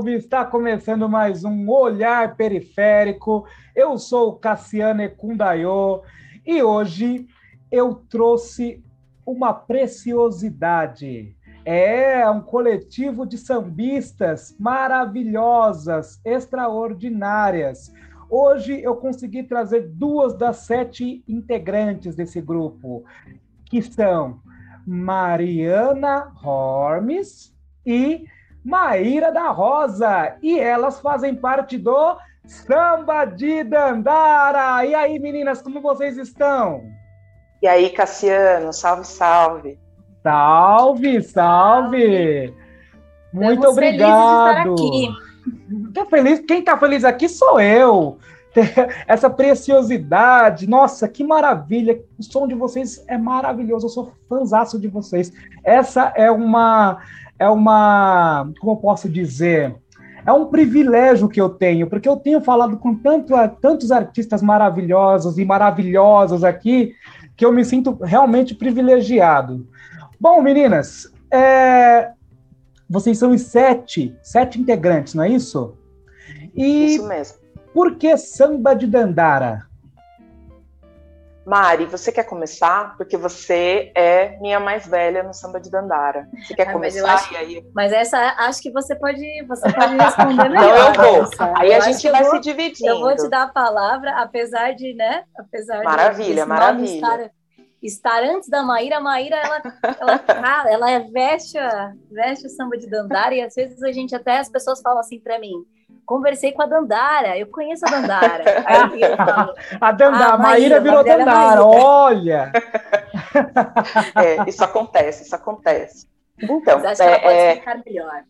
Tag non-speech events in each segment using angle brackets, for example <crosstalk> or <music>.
salve! Está começando mais um Olhar Periférico. Eu sou Cassiano Ekundayo e hoje eu trouxe uma preciosidade. É um coletivo de sambistas maravilhosas, extraordinárias. Hoje eu consegui trazer duas das sete integrantes desse grupo, que são Mariana Hormes e Maíra da Rosa. E elas fazem parte do Samba de Dandara. E aí, meninas, como vocês estão? E aí, Cassiano, salve, salve. Salve, salve. Muito Estamos obrigado. Tô feliz. Quem está feliz aqui sou eu. <laughs> Essa preciosidade, nossa, que maravilha! O som de vocês é maravilhoso. Eu sou fãzaço de vocês. Essa é uma é uma, como eu posso dizer, é um privilégio que eu tenho, porque eu tenho falado com tanto, tantos artistas maravilhosos e maravilhosas aqui, que eu me sinto realmente privilegiado. Bom, meninas, é, vocês são os sete, sete integrantes, não é isso? E isso mesmo. Por que samba de Dandara? Mari, você quer começar? Porque você é minha mais velha no samba de Dandara. Você quer ah, começar? Mas, acho, aí... mas essa acho que você pode, você pode responder <laughs> melhor. Não, eu vou. Aí eu a gente vai vou, se dividindo. Eu vou te dar a palavra, apesar de, né? Apesar maravilha, de, maravilha. Estar, estar, antes da Maíra, a Maíra, ela, ela, ela, ela é veste, veste o samba de Dandara e às vezes a gente até, as pessoas falam assim para mim, conversei com a Dandara, eu conheço a Dandara. <laughs> Falo, a Dandara, a Maíra, virou é Dandara, olha! é, isso acontece, isso acontece. Então, Mas acho é, que ela pode é, explicar melhor.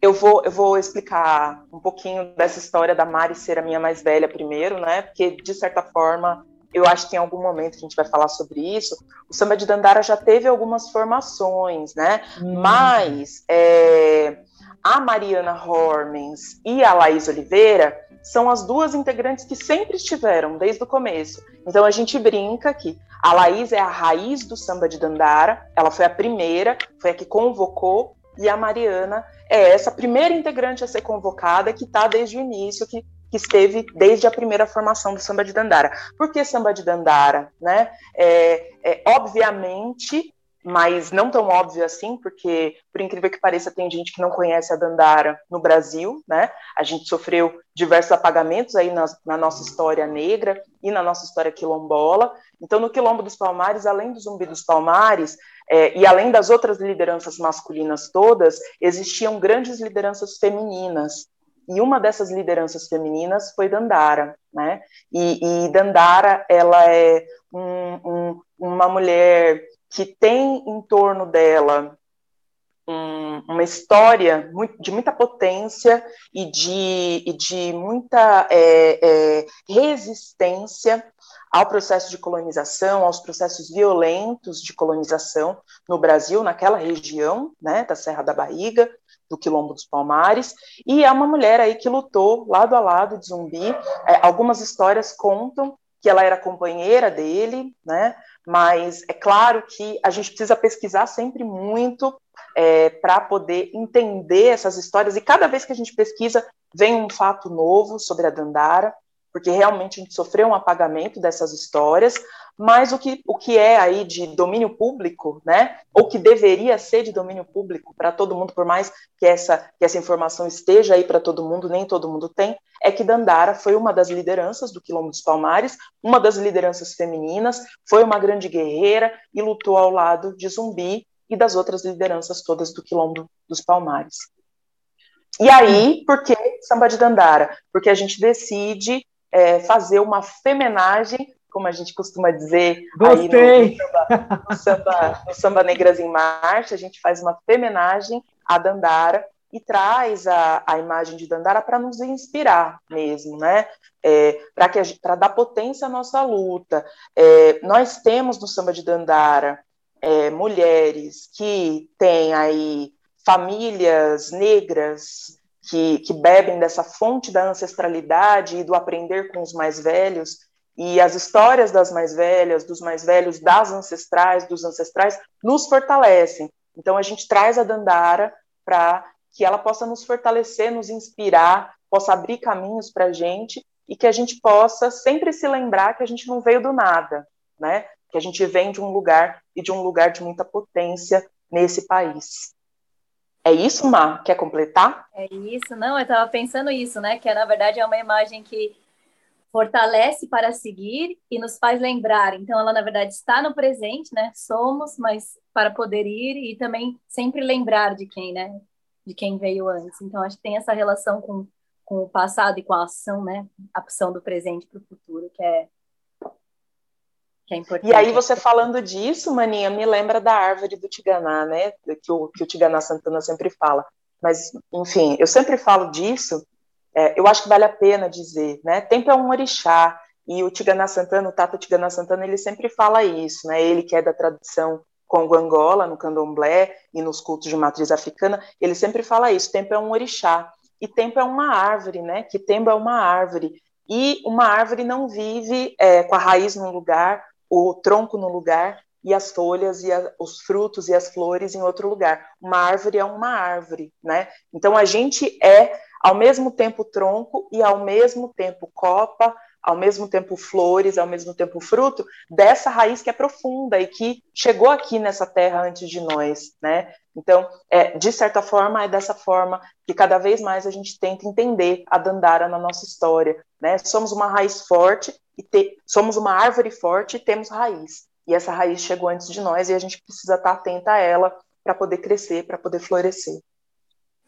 Eu vou, eu vou explicar um pouquinho dessa história da Mari ser a minha mais velha primeiro, né? Porque, de certa forma, eu acho que em algum momento a gente vai falar sobre isso. O samba de Dandara já teve algumas formações, né? Hum. Mas é, a Mariana Hormens e a Laís Oliveira são as duas integrantes que sempre estiveram desde o começo. Então a gente brinca que a Laís é a raiz do samba de Dandara, ela foi a primeira, foi a que convocou, e a Mariana é essa primeira integrante a ser convocada que está desde o início, que, que, esteve desde a primeira formação do samba de Dandara. Por que samba de Dandara? Né? É, é, obviamente mas não tão óbvio assim, porque, por incrível que pareça, tem gente que não conhece a Dandara no Brasil, né? A gente sofreu diversos apagamentos aí na, na nossa história negra e na nossa história quilombola. Então, no Quilombo dos Palmares, além do Zumbi dos Palmares, é, e além das outras lideranças masculinas todas, existiam grandes lideranças femininas. E uma dessas lideranças femininas foi Dandara, né? E, e Dandara, ela é um, um, uma mulher que tem em torno dela um, uma história muito, de muita potência e de, e de muita é, é, resistência ao processo de colonização, aos processos violentos de colonização no Brasil, naquela região, né, da Serra da Barriga, do Quilombo dos Palmares, e é uma mulher aí que lutou lado a lado de Zumbi. É, algumas histórias contam que ela era companheira dele, né? Mas é claro que a gente precisa pesquisar sempre muito é, para poder entender essas histórias. E cada vez que a gente pesquisa, vem um fato novo sobre a Dandara, porque realmente a gente sofreu um apagamento dessas histórias, mas o que, o que é aí de domínio público, né, ou que deveria ser de domínio público para todo mundo, por mais que essa, que essa informação esteja aí para todo mundo, nem todo mundo tem, é que Dandara foi uma das lideranças do Quilombo dos Palmares, uma das lideranças femininas, foi uma grande guerreira e lutou ao lado de Zumbi e das outras lideranças todas do Quilombo dos Palmares. E aí, por que samba de Dandara? Porque a gente decide é, fazer uma femenagem como a gente costuma dizer Gostei. No, no, samba, no, samba, no Samba Negras em Marcha, a gente faz uma femenagem à Dandara e traz a, a imagem de Dandara para nos inspirar mesmo, né? É, para dar potência à nossa luta. É, nós temos no samba de Dandara é, mulheres que têm aí famílias negras que, que bebem dessa fonte da ancestralidade e do aprender com os mais velhos e as histórias das mais velhas, dos mais velhos, das ancestrais, dos ancestrais, nos fortalecem. Então a gente traz a Dandara para que ela possa nos fortalecer, nos inspirar, possa abrir caminhos para a gente e que a gente possa sempre se lembrar que a gente não veio do nada, né? Que a gente vem de um lugar e de um lugar de muita potência nesse país. É isso, Má? Quer completar? É isso, não, eu estava pensando isso, né? Que na verdade é uma imagem que fortalece para seguir e nos faz lembrar. Então, ela na verdade está no presente, né? Somos, mas para poder ir e também sempre lembrar de quem, né? De quem veio antes. Então, acho que tem essa relação com, com o passado e com a ação, né? A ação do presente para o futuro, que é é. E aí, você falando disso, Maninha, me lembra da árvore do Tiganá, né? Que o, que o Tiganá Santana sempre fala. Mas, enfim, eu sempre falo disso, é, eu acho que vale a pena dizer, né? Tempo é um orixá, e o Tiganá Santana, o Tata Tiganá Santana, ele sempre fala isso, né? Ele que é da tradição Congo-Angola, no candomblé e nos cultos de matriz africana, ele sempre fala isso, tempo é um orixá. E tempo é uma árvore, né? Que tempo é uma árvore. E uma árvore não vive é, com a raiz num lugar, o tronco no lugar e as folhas e a, os frutos e as flores em outro lugar. Uma árvore é uma árvore, né? Então a gente é ao mesmo tempo tronco e ao mesmo tempo copa, ao mesmo tempo flores, ao mesmo tempo fruto dessa raiz que é profunda e que chegou aqui nessa terra antes de nós, né? Então, é, de certa forma, é dessa forma que cada vez mais a gente tenta entender a Dandara na nossa história, né? Somos uma raiz forte e te, somos uma árvore forte e temos raiz. E essa raiz chegou antes de nós e a gente precisa estar atenta a ela para poder crescer, para poder florescer.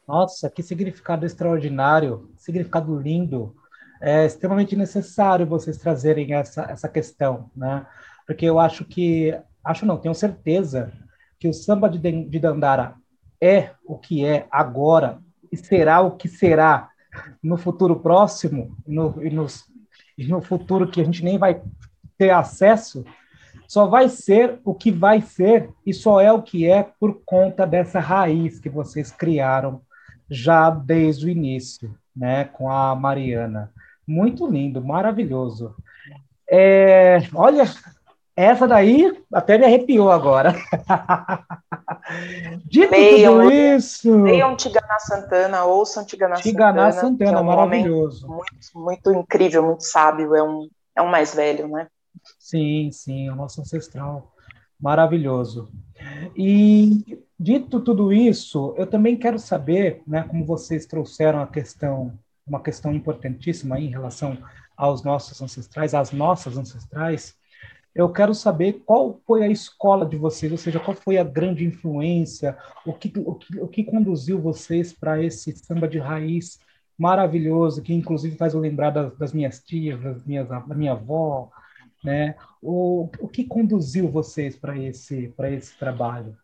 Nossa, que significado extraordinário, significado lindo. É extremamente necessário vocês trazerem essa, essa questão, né? Porque eu acho que, acho não, tenho certeza que o samba de, de Dandara é o que é agora e será o que será no futuro próximo no, e nos e no futuro que a gente nem vai ter acesso, só vai ser o que vai ser e só é o que é por conta dessa raiz que vocês criaram já desde o início, né, com a Mariana. Muito lindo, maravilhoso. É, olha, essa daí até me arrepiou agora. <laughs> Dito leiam, tudo isso. Leiam Tiganá Santana, ouçam Tiganá Santana. Santana, é um maravilhoso. Muito, muito incrível, muito sábio, é um, é um mais velho, né? Sim, sim, é o nosso ancestral. Maravilhoso. E dito tudo isso, eu também quero saber, né, como vocês trouxeram a questão, uma questão importantíssima em relação aos nossos ancestrais, às nossas ancestrais, eu quero saber qual foi a escola de vocês, ou seja, qual foi a grande influência, o que, o que, o que conduziu vocês para esse samba de raiz maravilhoso, que inclusive faz eu lembrar das, das minhas tias, das minhas, da minha avó, né? O, o que conduziu vocês para esse, esse trabalho?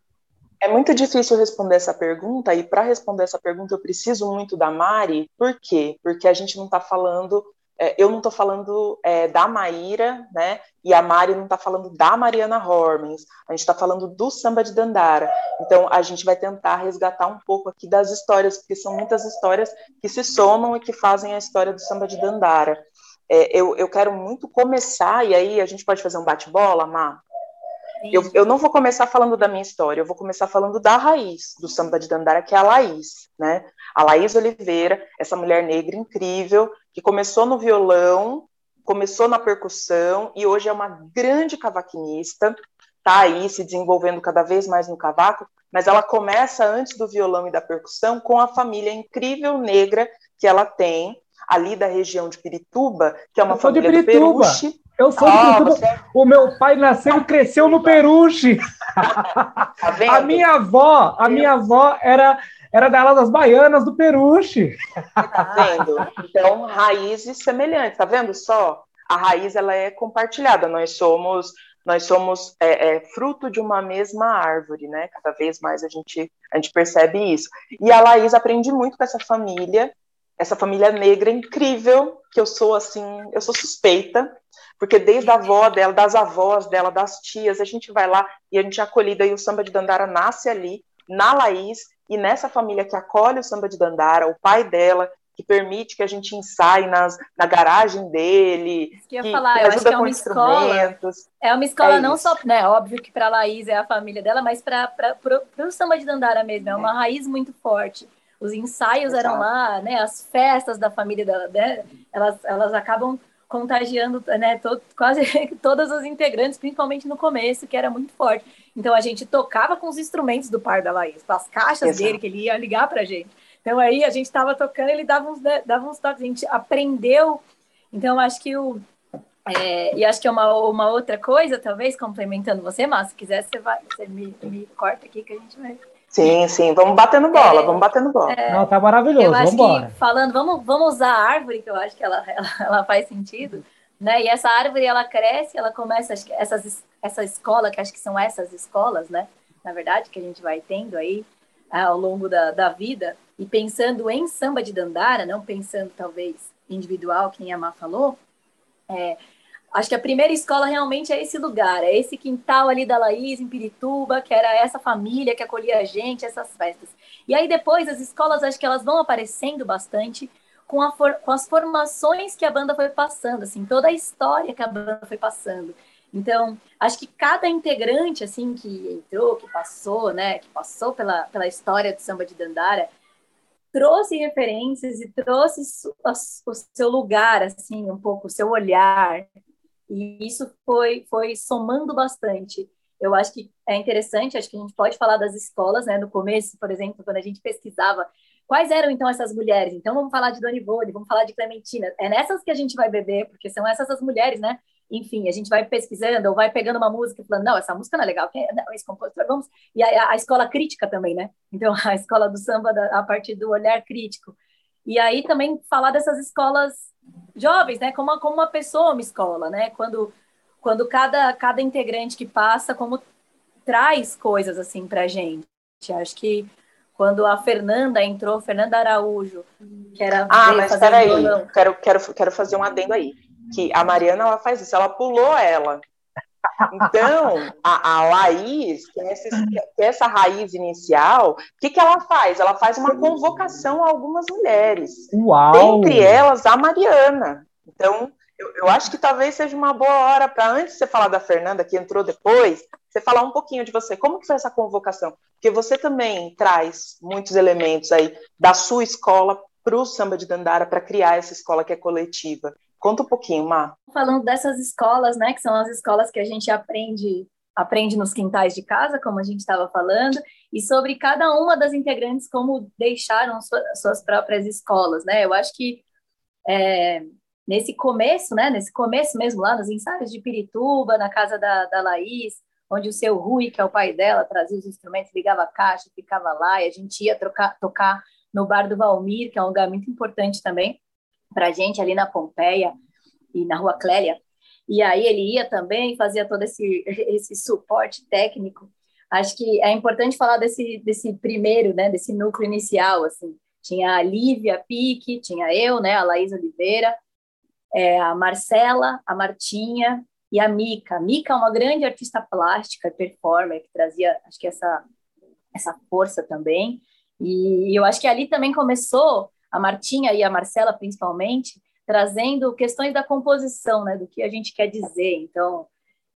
É muito difícil responder essa pergunta, e para responder essa pergunta eu preciso muito da Mari, por quê? Porque a gente não está falando é, eu não estou falando é, da Maíra, né? E a Mari não está falando da Mariana Hormens. A gente está falando do samba de Dandara. Então a gente vai tentar resgatar um pouco aqui das histórias, porque são muitas histórias que se somam e que fazem a história do samba de Dandara. É, eu, eu quero muito começar, e aí a gente pode fazer um bate-bola, Má? Eu, eu, não vou começar falando da minha história, eu vou começar falando da raiz do samba de Dandara, que é a Laís, né? A Laís Oliveira, essa mulher negra incrível, que começou no violão, começou na percussão e hoje é uma grande cavaquinista, tá aí se desenvolvendo cada vez mais no cavaco, mas ela começa antes do violão e da percussão com a família incrível negra que ela tem ali da região de Pirituba, que é uma família de Pirituba. Peruche, eu sou de Pirituba. Você... O meu pai nasceu e cresceu no Peruche. Tá a minha avó, a minha avó era era da das baianas do Peruche. Tá vendo? Então, raízes semelhantes, tá vendo só? A raiz ela é compartilhada. Nós somos nós somos é, é, fruto de uma mesma árvore, né? Cada vez mais a gente a gente percebe isso. E a Laís aprende muito com essa família, essa família negra incrível, que eu sou assim, eu sou suspeita, porque desde a avó dela, das avós dela, das tias, a gente vai lá e a gente é acolhida, e o samba de Dandara nasce ali, na Laís, e nessa família que acolhe o samba de Dandara, o pai dela, que permite que a gente ensaie nas, na garagem dele, que, que falar, eu ajuda que é com instrumentos. É uma escola é não só, né, óbvio que para a Laís é a família dela, mas para o samba de Dandara mesmo, é uma é. raiz muito forte. os ensaios Exato. eram lá, né? As festas da família dela, né? elas, elas acabam contagiando, né? Todo, quase <laughs> todas as integrantes, principalmente no começo, que era muito forte. Então a gente tocava com os instrumentos do par da Laís, com as caixas Exato. dele que ele ia ligar para a gente. Então aí a gente estava tocando, ele dava uns, né, dava uns toques, a gente aprendeu. Então acho que o é, e acho que é uma, uma outra coisa, talvez, complementando você, mas se quiser, você, vai, você me, me corta aqui que a gente vai. Sim, sim, vamos batendo bola, é, vamos batendo bola. É, Não, tá maravilhoso, vamos embora. Falando, vamos, vamos usar a árvore, que eu acho que ela, <laughs> ela, ela, faz sentido, né? E essa árvore, ela cresce, ela começa, acho que essas, essa escola, que acho que são essas escolas, né? Na verdade, que a gente vai tendo aí ao longo da, da vida, e pensando em samba de dandara, não pensando talvez individual, quem a Má falou, é, Acho que a primeira escola realmente é esse lugar, é esse quintal ali da Laís, em Pirituba, que era essa família que acolhia a gente, essas festas. E aí depois as escolas, acho que elas vão aparecendo bastante com, a for, com as formações que a banda foi passando, assim, toda a história que a banda foi passando. Então, acho que cada integrante, assim, que entrou, que passou, né, que passou pela, pela história do samba de Dandara, trouxe referências e trouxe o seu lugar, assim, um pouco, o seu olhar, e isso foi, foi somando bastante. Eu acho que é interessante, acho que a gente pode falar das escolas, né? No começo, por exemplo, quando a gente pesquisava quais eram então essas mulheres. Então vamos falar de Dona Ivone, vamos falar de Clementina. É nessas que a gente vai beber, porque são essas as mulheres, né? Enfim, a gente vai pesquisando ou vai pegando uma música e falando, não, essa música não é legal, é? Não, esse compositor, vamos. E a, a, escola crítica também, né? Então <laughs> a escola do samba a partir do olhar crítico. E aí também falar dessas escolas jovens, né? Como, como uma pessoa, uma escola, né? Quando, quando cada, cada integrante que passa, como traz coisas assim para gente. Acho que quando a Fernanda entrou, Fernanda Araújo, que era. Ah, mas peraí, quero, quero, quero fazer um adendo aí. Que a Mariana ela faz isso, ela pulou ela. Então, a, a Laís, que é, essa, que é essa raiz inicial, o que, que ela faz? Ela faz uma convocação a algumas mulheres. Uau! Entre elas, a Mariana. Então, eu, eu acho que talvez seja uma boa hora para, antes de você falar da Fernanda, que entrou depois, você falar um pouquinho de você. Como que foi essa convocação? Porque você também traz muitos elementos aí da sua escola para o samba de Dandara, para criar essa escola que é coletiva. Conta um pouquinho, Mar. Falando dessas escolas, né, que são as escolas que a gente aprende aprende nos quintais de casa, como a gente estava falando, e sobre cada uma das integrantes como deixaram suas, suas próprias escolas, né? Eu acho que é, nesse começo, né, nesse começo mesmo lá nos ensaios de Pirituba, na casa da, da Laís, onde o seu Rui, que é o pai dela, trazia os instrumentos, ligava a caixa, ficava lá, e a gente ia trocar, tocar no bar do Valmir, que é um lugar muito importante também para a gente ali na Pompeia e na Rua Clélia. E aí ele ia também, fazia todo esse, esse suporte técnico. Acho que é importante falar desse, desse primeiro, né, desse núcleo inicial, assim. Tinha a Lívia Pique, tinha eu, né, a Laís Oliveira, é, a Marcela, a Martinha e a Mica. Mica é uma grande artista plástica, performer, que trazia, acho que essa, essa força também. E eu acho que ali também começou a Martinha e a Marcela principalmente, trazendo questões da composição, né, do que a gente quer dizer. Então,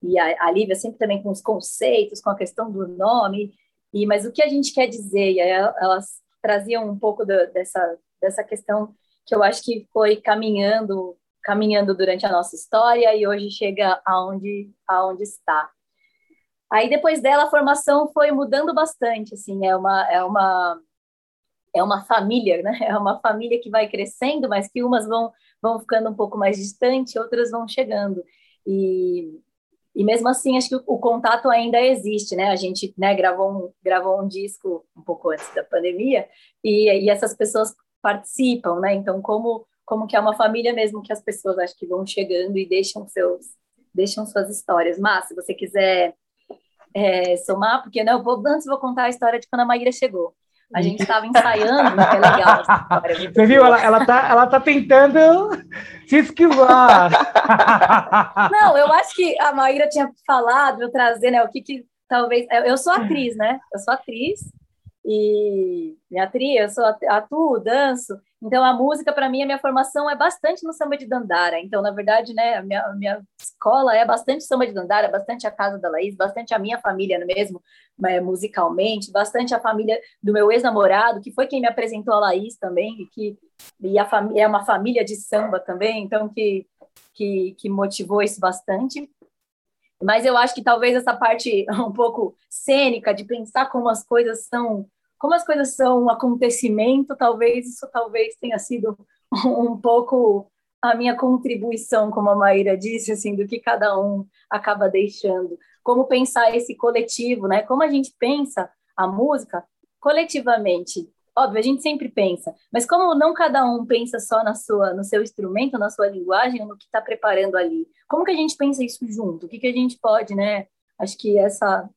e a, a Lívia sempre também com os conceitos, com a questão do nome, e mas o que a gente quer dizer? E aí elas traziam um pouco do, dessa dessa questão que eu acho que foi caminhando caminhando durante a nossa história e hoje chega aonde aonde está. Aí depois dela a formação foi mudando bastante, assim, é uma é uma é uma família, né? É uma família que vai crescendo, mas que umas vão, vão ficando um pouco mais distante, outras vão chegando. E, e mesmo assim, acho que o, o contato ainda existe, né? A gente né, gravou, um, gravou um disco um pouco antes da pandemia e, e essas pessoas participam, né? Então, como, como que é uma família mesmo que as pessoas acho que vão chegando e deixam seus deixam suas histórias. Mas, se você quiser é, somar, porque não, vou, antes vou contar a história de quando a Maíra chegou. A gente estava ensaiando, que é legal história. Você viu? Ela, ela, tá, ela tá tentando se esquivar. <laughs> Não, eu acho que a Maíra tinha falado, eu trazer, né, o que que talvez... Eu sou atriz, né? Eu sou atriz e minha tria, eu sou atuo, danço, então a música para mim a minha formação é bastante no samba de dandara. Então na verdade, né, a minha, a minha escola é bastante samba de dandara, bastante a casa da Laís, bastante a minha família mesmo, é, musicalmente, bastante a família do meu ex-namorado, que foi quem me apresentou a Laís também, e que e a família é uma família de samba também, então que que, que motivou isso bastante. Mas eu acho que talvez essa parte <laughs> um pouco cênica de pensar como as coisas são, como as coisas são um acontecimento, talvez isso talvez tenha sido <laughs> um pouco a minha contribuição, como a Maíra disse, assim, do que cada um acaba deixando. Como pensar esse coletivo, né? Como a gente pensa a música coletivamente, Óbvio, a gente sempre pensa, mas como não cada um pensa só na sua, no seu instrumento, na sua linguagem, no que está preparando ali, como que a gente pensa isso junto? O que, que a gente pode, né? Acho que essa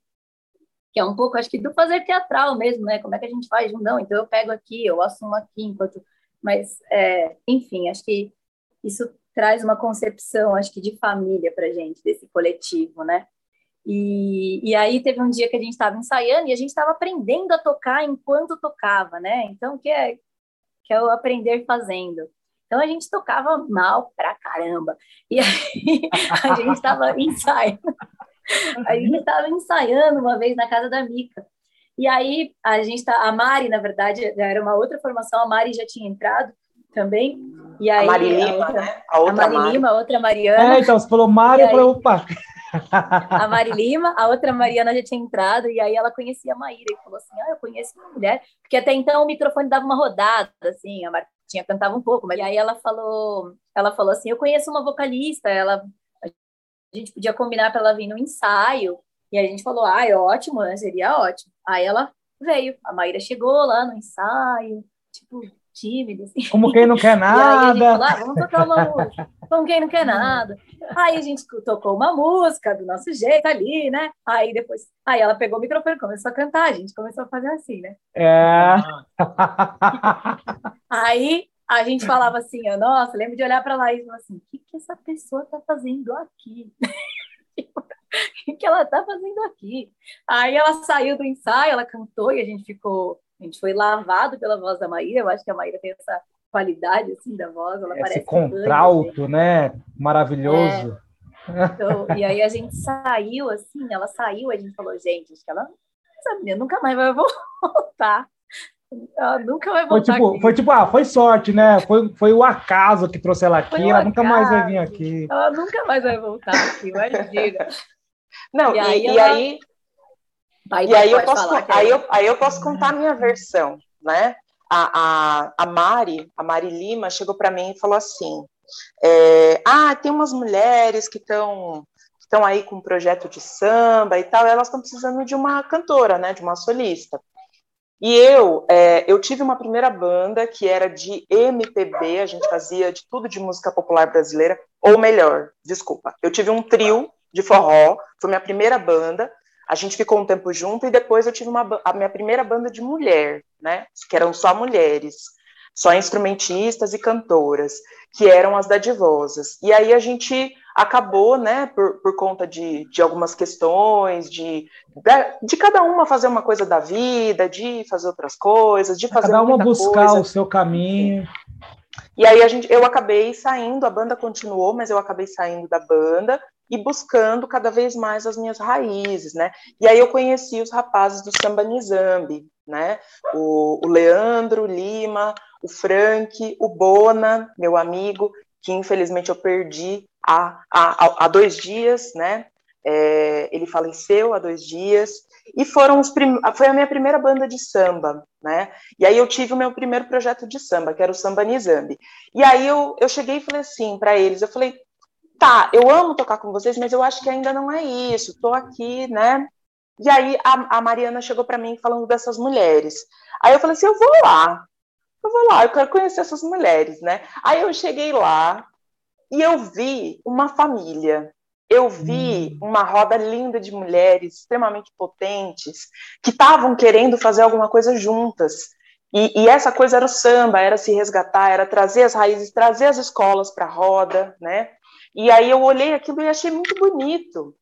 que é um pouco, acho que do fazer teatral mesmo, né? Como é que a gente faz? Não, então eu pego aqui, eu assumo aqui, enquanto, mas, é, enfim, acho que isso traz uma concepção, acho que de família para gente desse coletivo, né? E, e aí teve um dia que a gente estava ensaiando e a gente estava aprendendo a tocar enquanto tocava, né? Então, que é, que é o aprender fazendo. Então, a gente tocava mal pra caramba. E aí <laughs> a gente estava ensaiando. <laughs> A gente estava ensaiando uma vez na casa da Mica. E aí a gente tá, a Mari, na verdade, já era uma outra formação, a Mari já tinha entrado também. E aí, a Mari Lima, a outra, né? A outra a Mari, Mari. Lima, a outra Mariana. É, então, você falou Mari, eu falei, opa, a Mari Lima, a outra Mariana já tinha entrado, e aí ela conhecia a Maíra e falou assim: Ah, eu conheço uma mulher, porque até então o microfone dava uma rodada, assim, a Martinha cantava um pouco, mas e aí ela falou, ela falou assim: Eu conheço uma vocalista, ela a gente podia combinar para ela vir no ensaio, e a gente falou: Ah, é ótimo, né? Seria ótimo. Aí ela veio, a Maíra chegou lá no ensaio, tipo, tímida, assim. Como quem não quer nada. <laughs> E aí a gente falou, ah, vamos tocar uma música. Como quem não quer nada. Aí a gente tocou uma música do nosso jeito ali, né? Aí depois, aí ela pegou o microfone e começou a cantar, a gente começou a fazer assim, né? É. aí a gente falava assim, nossa, lembro de olhar para lá e falar assim, o que, que essa pessoa tá fazendo aqui? <laughs> o que ela tá fazendo aqui? Aí ela saiu do ensaio, ela cantou e a gente ficou a gente foi lavado pela voz da Maíra. Eu acho que a Maíra tem essa qualidade assim da voz. Ela Esse parece contralto, né? Maravilhoso. É. Então, e aí a gente saiu assim, ela saiu, a gente falou, gente, acho que ela essa menina nunca mais vai <laughs> voltar. Ela nunca vai voltar. Foi tipo, aqui. foi tipo, ah, foi sorte, né? Foi, foi o acaso que trouxe ela aqui, ela nunca mais vai vir aqui. Ela nunca mais vai voltar aqui, imagina. <laughs> Não, e aí, e, ela... aí Aí e aí eu, posso, aí, eu, aí eu posso contar a minha versão, né? A, a, a Mari, a Mari Lima, chegou para mim e falou assim: é, Ah, tem umas mulheres que estão estão aí com um projeto de samba e tal, e elas estão precisando de uma cantora, né? De uma solista. E eu, é, eu tive uma primeira banda que era de MPB, a gente fazia de tudo de música popular brasileira, ou melhor, desculpa, eu tive um trio de forró, foi minha primeira banda, a gente ficou um tempo junto e depois eu tive uma, a minha primeira banda de mulher, né? Que eram só mulheres, só instrumentistas e cantoras, que eram as dadivosas. E aí a gente acabou, né, por, por conta de, de algumas questões, de, de cada uma fazer uma coisa da vida, de fazer outras coisas, de fazer cada uma buscar coisa. o seu caminho. E aí a gente, eu acabei saindo, a banda continuou, mas eu acabei saindo da banda e buscando cada vez mais as minhas raízes, né? E aí eu conheci os rapazes do Samba Nizambi, né? O, o Leandro Lima, o Frank, o Bona, meu amigo, que infelizmente eu perdi há, há, há dois dias, né? É, ele faleceu há dois dias e foram os prim... foi a minha primeira banda de samba, né? E aí eu tive o meu primeiro projeto de samba, que era o Samba Nizambi. E aí eu, eu cheguei e falei assim para eles, eu falei, tá, eu amo tocar com vocês, mas eu acho que ainda não é isso, tô aqui, né? E aí a, a Mariana chegou para mim falando dessas mulheres. Aí eu falei assim, eu vou lá, eu vou lá, eu quero conhecer essas mulheres, né? Aí eu cheguei lá e eu vi uma família, eu vi hum. uma roda linda de mulheres extremamente potentes que estavam querendo fazer alguma coisa juntas. E, e, essa coisa era o samba, era se resgatar, era trazer as raízes, trazer as escolas para a roda, né? E aí eu olhei aquilo e achei muito bonito.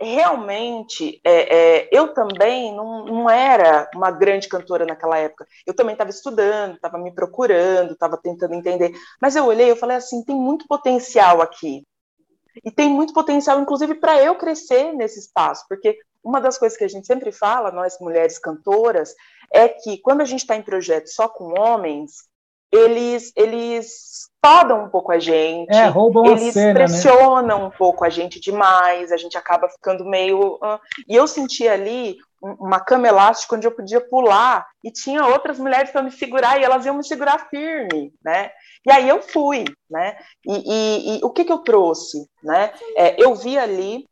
Realmente, é, é, eu também não, não, era uma grande cantora naquela época. Eu também estava estudando, estava me procurando, estava tentando entender. Mas eu olhei e falei assim: tem muito potencial aqui. E tem muito potencial, inclusive, para eu crescer nesse espaço, porque uma das coisas que a gente sempre fala, nós mulheres cantoras, é que quando a gente está em projeto só com homens, eles, eles podam um pouco a gente, é, roubam eles cena, né? pressionam né? um pouco a gente demais, a gente acaba ficando meio. E eu senti ali uma cama elástica onde eu podia pular e tinha outras mulheres para me segurar e elas iam me segurar firme, né? E aí eu fui, né? E, e, e o que, que eu trouxe, né? É, eu vi ali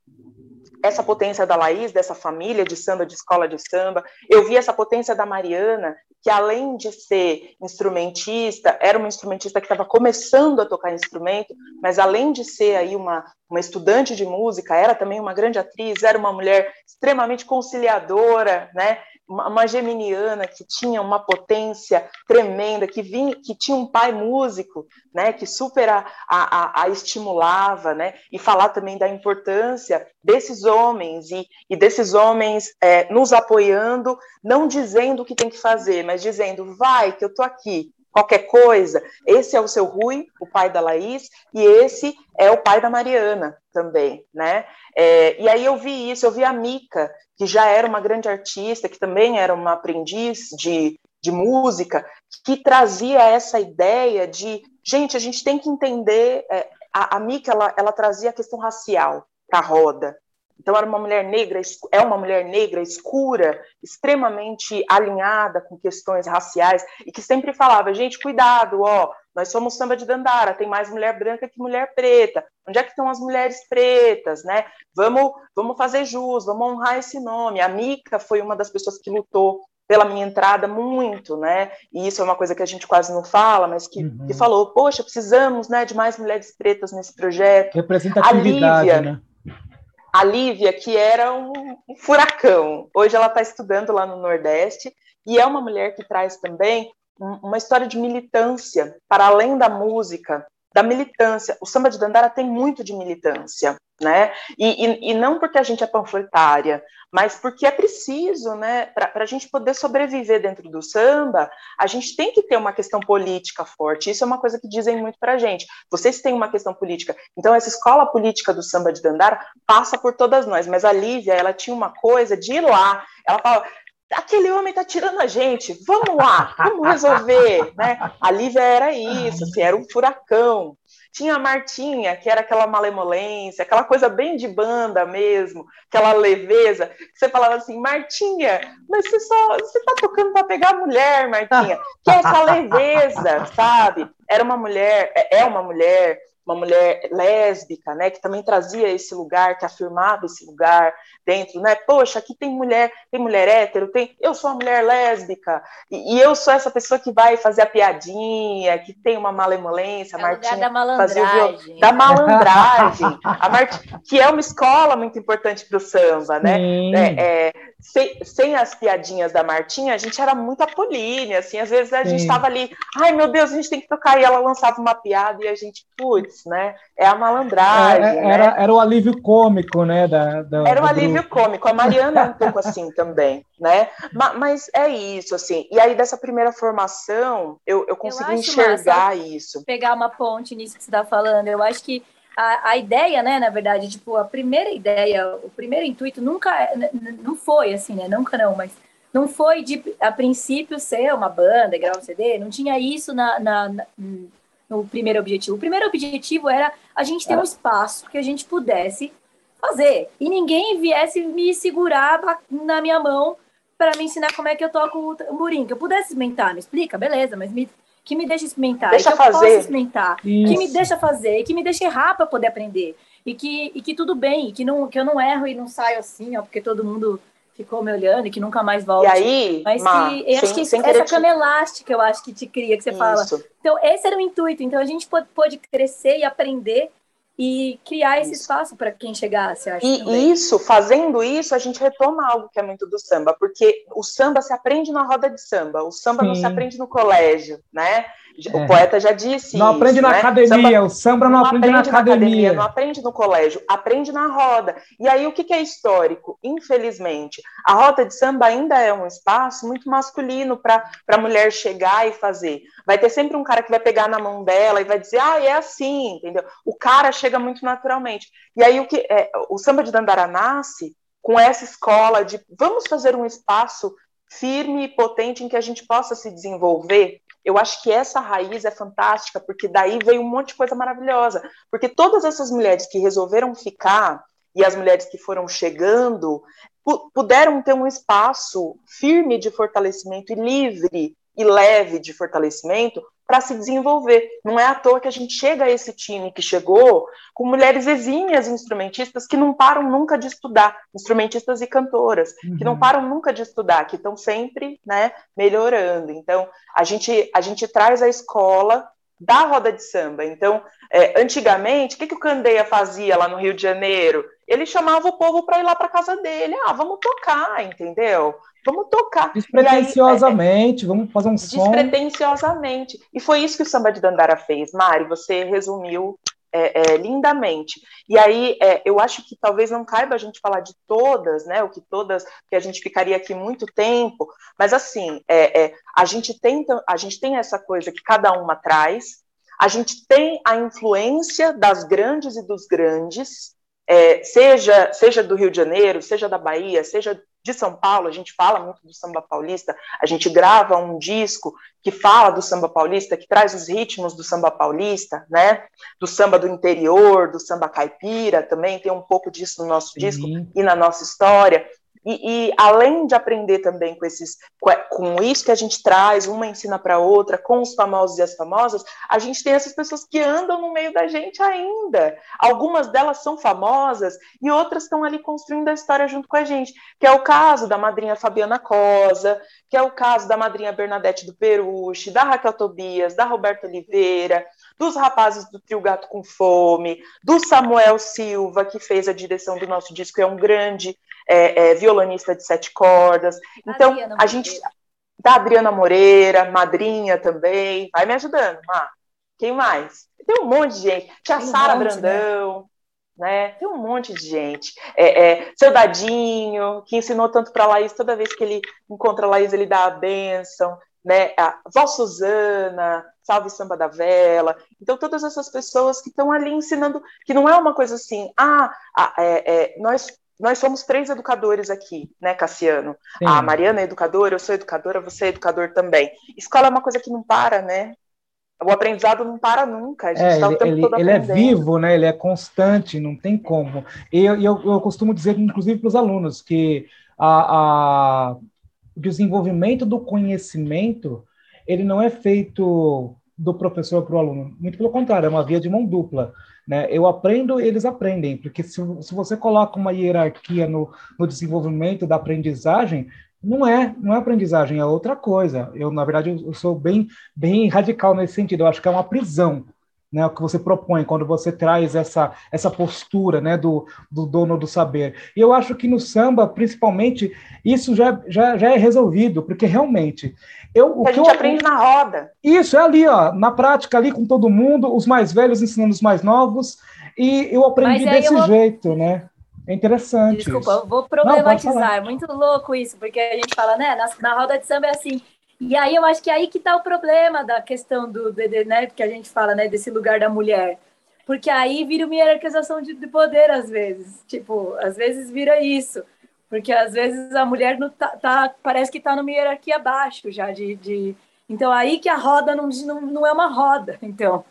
essa potência da Laís, dessa família de samba, de escola de samba. Eu vi essa potência da Mariana, que além de ser instrumentista, era uma instrumentista que estava começando a tocar instrumento, mas além de ser aí uma, uma estudante de música, era também uma grande atriz, era uma mulher extremamente conciliadora, né? Uma geminiana que tinha uma potência tremenda, que vinha, que tinha um pai músico, né, que super a, a, a estimulava, né, e falar também da importância desses homens e, e desses homens é, nos apoiando, não dizendo o que tem que fazer, mas dizendo, vai, que eu tô aqui, qualquer coisa. Esse é o seu Rui, o pai da Laís, e esse é o pai da Mariana também, né? É, e aí eu vi isso, eu vi a Mica, que já era uma grande artista, que também era uma aprendiz de, de música, que trazia essa ideia de, gente, a gente tem que entender, é, a, a Mica, ela, ela trazia a questão racial para a roda, então, era uma mulher negra, é uma mulher negra, escura, extremamente alinhada com questões raciais, e que sempre falava: gente, cuidado, ó, nós somos samba de Dandara, tem mais mulher branca que mulher preta. Onde é que estão as mulheres pretas, né? Vamos, vamos fazer jus, vamos honrar esse nome. A Mica foi uma das pessoas que lutou pela minha entrada muito, né? E isso é uma coisa que a gente quase não fala, mas que, uhum. que falou, poxa, precisamos, né, de mais mulheres pretas nesse projeto. Representatividade, a Lívia, né? A Lívia, que era um, um furacão. Hoje ela está estudando lá no Nordeste e é uma mulher que traz também uma história de militância para além da música, da militância. O samba de Dandara tem muito de militância, né? E, e, e não porque a gente é panfletária, mas porque é preciso, né? Para a gente poder sobreviver dentro do samba, a gente tem que ter uma questão política forte. Isso é uma coisa que dizem muito para a gente. Vocês têm uma questão política. Então, essa escola política do samba de Dandara passa por todas nós. Mas a Lívia, ela tinha uma coisa de ir lá. Ela fala, aquele homem está tirando a gente, vamos lá, vamos resolver, né? A Lívia era isso, assim, era um furacão. Tinha a Martinha, que era aquela malemolência, aquela coisa bem de banda mesmo, aquela leveza. Você falava assim, Martinha, mas você só você tá tocando para pegar mulher, Martinha. Que é essa leveza, sabe? Era uma mulher, é, é uma mulher uma mulher lésbica, né, que também trazia esse lugar, que afirmava esse lugar dentro, né? Poxa, aqui tem mulher, tem mulher hétero, tem, eu sou uma mulher lésbica e, e eu sou essa pessoa que vai fazer a piadinha, que tem uma malemolência, é Martinha, da malandragem, o, da malandragem, a que é uma escola muito importante para o samba, né? É, é, sem, sem, as piadinhas da Martinha, a gente era muito apolínea, assim, às vezes a Sim. gente estava ali, ai meu Deus, a gente tem que tocar, e ela lançava uma piada e a gente, putz, né, é a malandragem. É, é, era, né? era o alívio cômico, né, da, da Era o alívio grupo. cômico, a Mariana é um pouco assim <laughs> também, né, mas, mas, é isso, assim, e aí dessa primeira formação, eu, eu consegui eu enxergar isso. Pegar uma ponte nisso que você está falando, eu acho que a, a, ideia, né, na verdade, tipo, a primeira ideia, o primeiro intuito nunca, não foi assim, né, nunca não, mas não foi de, a princípio, ser uma banda, gravar um CD, não tinha isso na, na, na, no primeiro objetivo. O primeiro objetivo era a gente ter um espaço que a gente pudesse fazer, e ninguém viesse me segurar na minha mão para me ensinar como é que eu toco o tamborim, que eu pudesse experimentar, me explica, beleza, mas me que me deixa experimentar, deixa que fazer. eu possa experimentar, Isso. que me deixa fazer, que me deixa errar para poder aprender. E que, e que tudo bem, que, não, que eu não erro e não saio assim, ó, porque todo mundo ficou me olhando e que nunca mais volta. E aí, mas Ma, que, eu acho que sem essa cama elástica eu acho que te cria, que você Isso. fala. Então, esse era o intuito. Então, a gente pode crescer e aprender e criar esse isso. espaço para quem chegasse. Acho, e também. isso, fazendo isso, a gente retoma algo que é muito do samba, porque o samba se aprende na roda de samba, o samba Sim. não se aprende no colégio, né? O é. poeta já disse Não isso, aprende na né? academia, o samba não, não aprende, aprende, na, academia. academia. Não aprende no colégio, aprende na roda. E aí, o que, que é histórico? Infelizmente, a roda de samba ainda é um espaço muito masculino para a mulher chegar e fazer. Vai ter sempre um cara que vai pegar na mão dela e vai dizer, ah, é assim, entendeu? O cara chega muito naturalmente. E aí, o, que é, o samba de Dandara nasce com essa escola de vamos fazer um espaço firme e potente em que a gente possa se desenvolver eu acho que essa raiz é fantástica, porque daí veio um monte de coisa maravilhosa. Porque todas essas mulheres que resolveram ficar e as mulheres que foram chegando puderam ter um espaço firme de fortalecimento e livre e leve de fortalecimento para se desenvolver. Não é à toa que a gente chega a esse time que chegou com mulheres exímias instrumentistas que não param nunca de estudar, instrumentistas e cantoras, uhum. que não uhum. param nunca de estudar, que estão sempre né, melhorando. Então, a gente, a gente traz a escola da roda de samba. Então, é, antigamente, o que, que o Candeia fazia lá no Rio de Janeiro? Ele chamava o povo para ir lá para casa dele. Ah, vamos tocar, entendeu? Vamos tocar. Despretensiosamente, aí, vamos fazer um som. Despretensiosamente. E foi isso que o Samba de Dandara fez. Mari, você resumiu é, é, lindamente. E aí, é, eu acho que talvez não caiba a gente falar de todas, né? O que todas, que a gente ficaria aqui muito tempo, mas assim, é, é, a gente tenta, a gente tem essa coisa que cada uma traz, a gente tem a influência das grandes e dos grandes, é, seja, seja do Rio de Janeiro, seja da Bahia, seja de São Paulo, a gente fala muito do samba paulista, a gente grava um disco que fala do samba paulista, que traz os ritmos do samba paulista, né? Do samba do interior, do samba caipira, também tem um pouco disso no nosso Sim. disco e na nossa história. E, e, além de aprender também com esses, com isso que a gente traz, uma ensina para outra, com os famosos e as famosas, a gente tem essas pessoas que andam no meio da gente ainda. Algumas delas são famosas e outras estão ali construindo a história junto com a gente, que é o caso da madrinha Fabiana Cosa, que é o caso da madrinha Bernadette do Peruche, da Raquel Tobias, da Roberta Oliveira, dos rapazes do Trio Gato com Fome, do Samuel Silva, que fez a direção do nosso disco, é um grande é, é, violonista de sete cordas. Então, Adriana a gente. Da Adriana Moreira, madrinha também. Vai me ajudando, Má. Quem mais? Tem um monte de gente. Tia Sara né? Brandão. Né? Tem um monte de gente. É, é, seu Dadinho, que ensinou tanto para Laís, toda vez que ele encontra a Laís, ele dá a benção. Né? A Vó Suzana, Salve Samba da Vela. Então, todas essas pessoas que estão ali ensinando, que não é uma coisa assim, ah, é, é, nós nós somos três educadores aqui, né, Cassiano? Sim. A Mariana é educadora, eu sou educadora, você é educador também. Escola é uma coisa que não para, né? O aprendizado não para nunca. A gente é, tá o tempo ele, todo ele é vivo, né? Ele é constante, não tem como. E eu, eu, eu costumo dizer, inclusive para os alunos, que a, a, desenvolvimento do conhecimento ele não é feito do professor para o aluno. Muito pelo contrário, é uma via de mão dupla. Né? Eu aprendo, eles aprendem, porque se, se você coloca uma hierarquia no, no desenvolvimento da aprendizagem, não é, não é aprendizagem, é outra coisa. Eu, na verdade, eu sou bem, bem radical nesse sentido. Eu acho que é uma prisão né, o que você propõe quando você traz essa, essa postura né, do, do dono do saber. E eu acho que no samba, principalmente, isso já, já, já é resolvido, porque realmente. Eu, o a gente eu, aprende na roda. Isso, é ali, ó, na prática, ali com todo mundo, os mais velhos ensinando os mais novos, e eu aprendi desse eu jeito, né? É interessante. Desculpa, isso. vou problematizar. é muito louco isso, porque a gente fala, né? Na, na roda de samba é assim e aí eu acho que é aí que está o problema da questão do, de, né, que a gente fala, né, desse lugar da mulher. Porque aí vira uma hierarquização de, de poder, às vezes. Tipo, às vezes vira isso. Porque às vezes a mulher não tá, tá parece que está numa hierarquia abaixo já de, de... Então aí que a roda não, não, não é uma roda. <laughs> Então,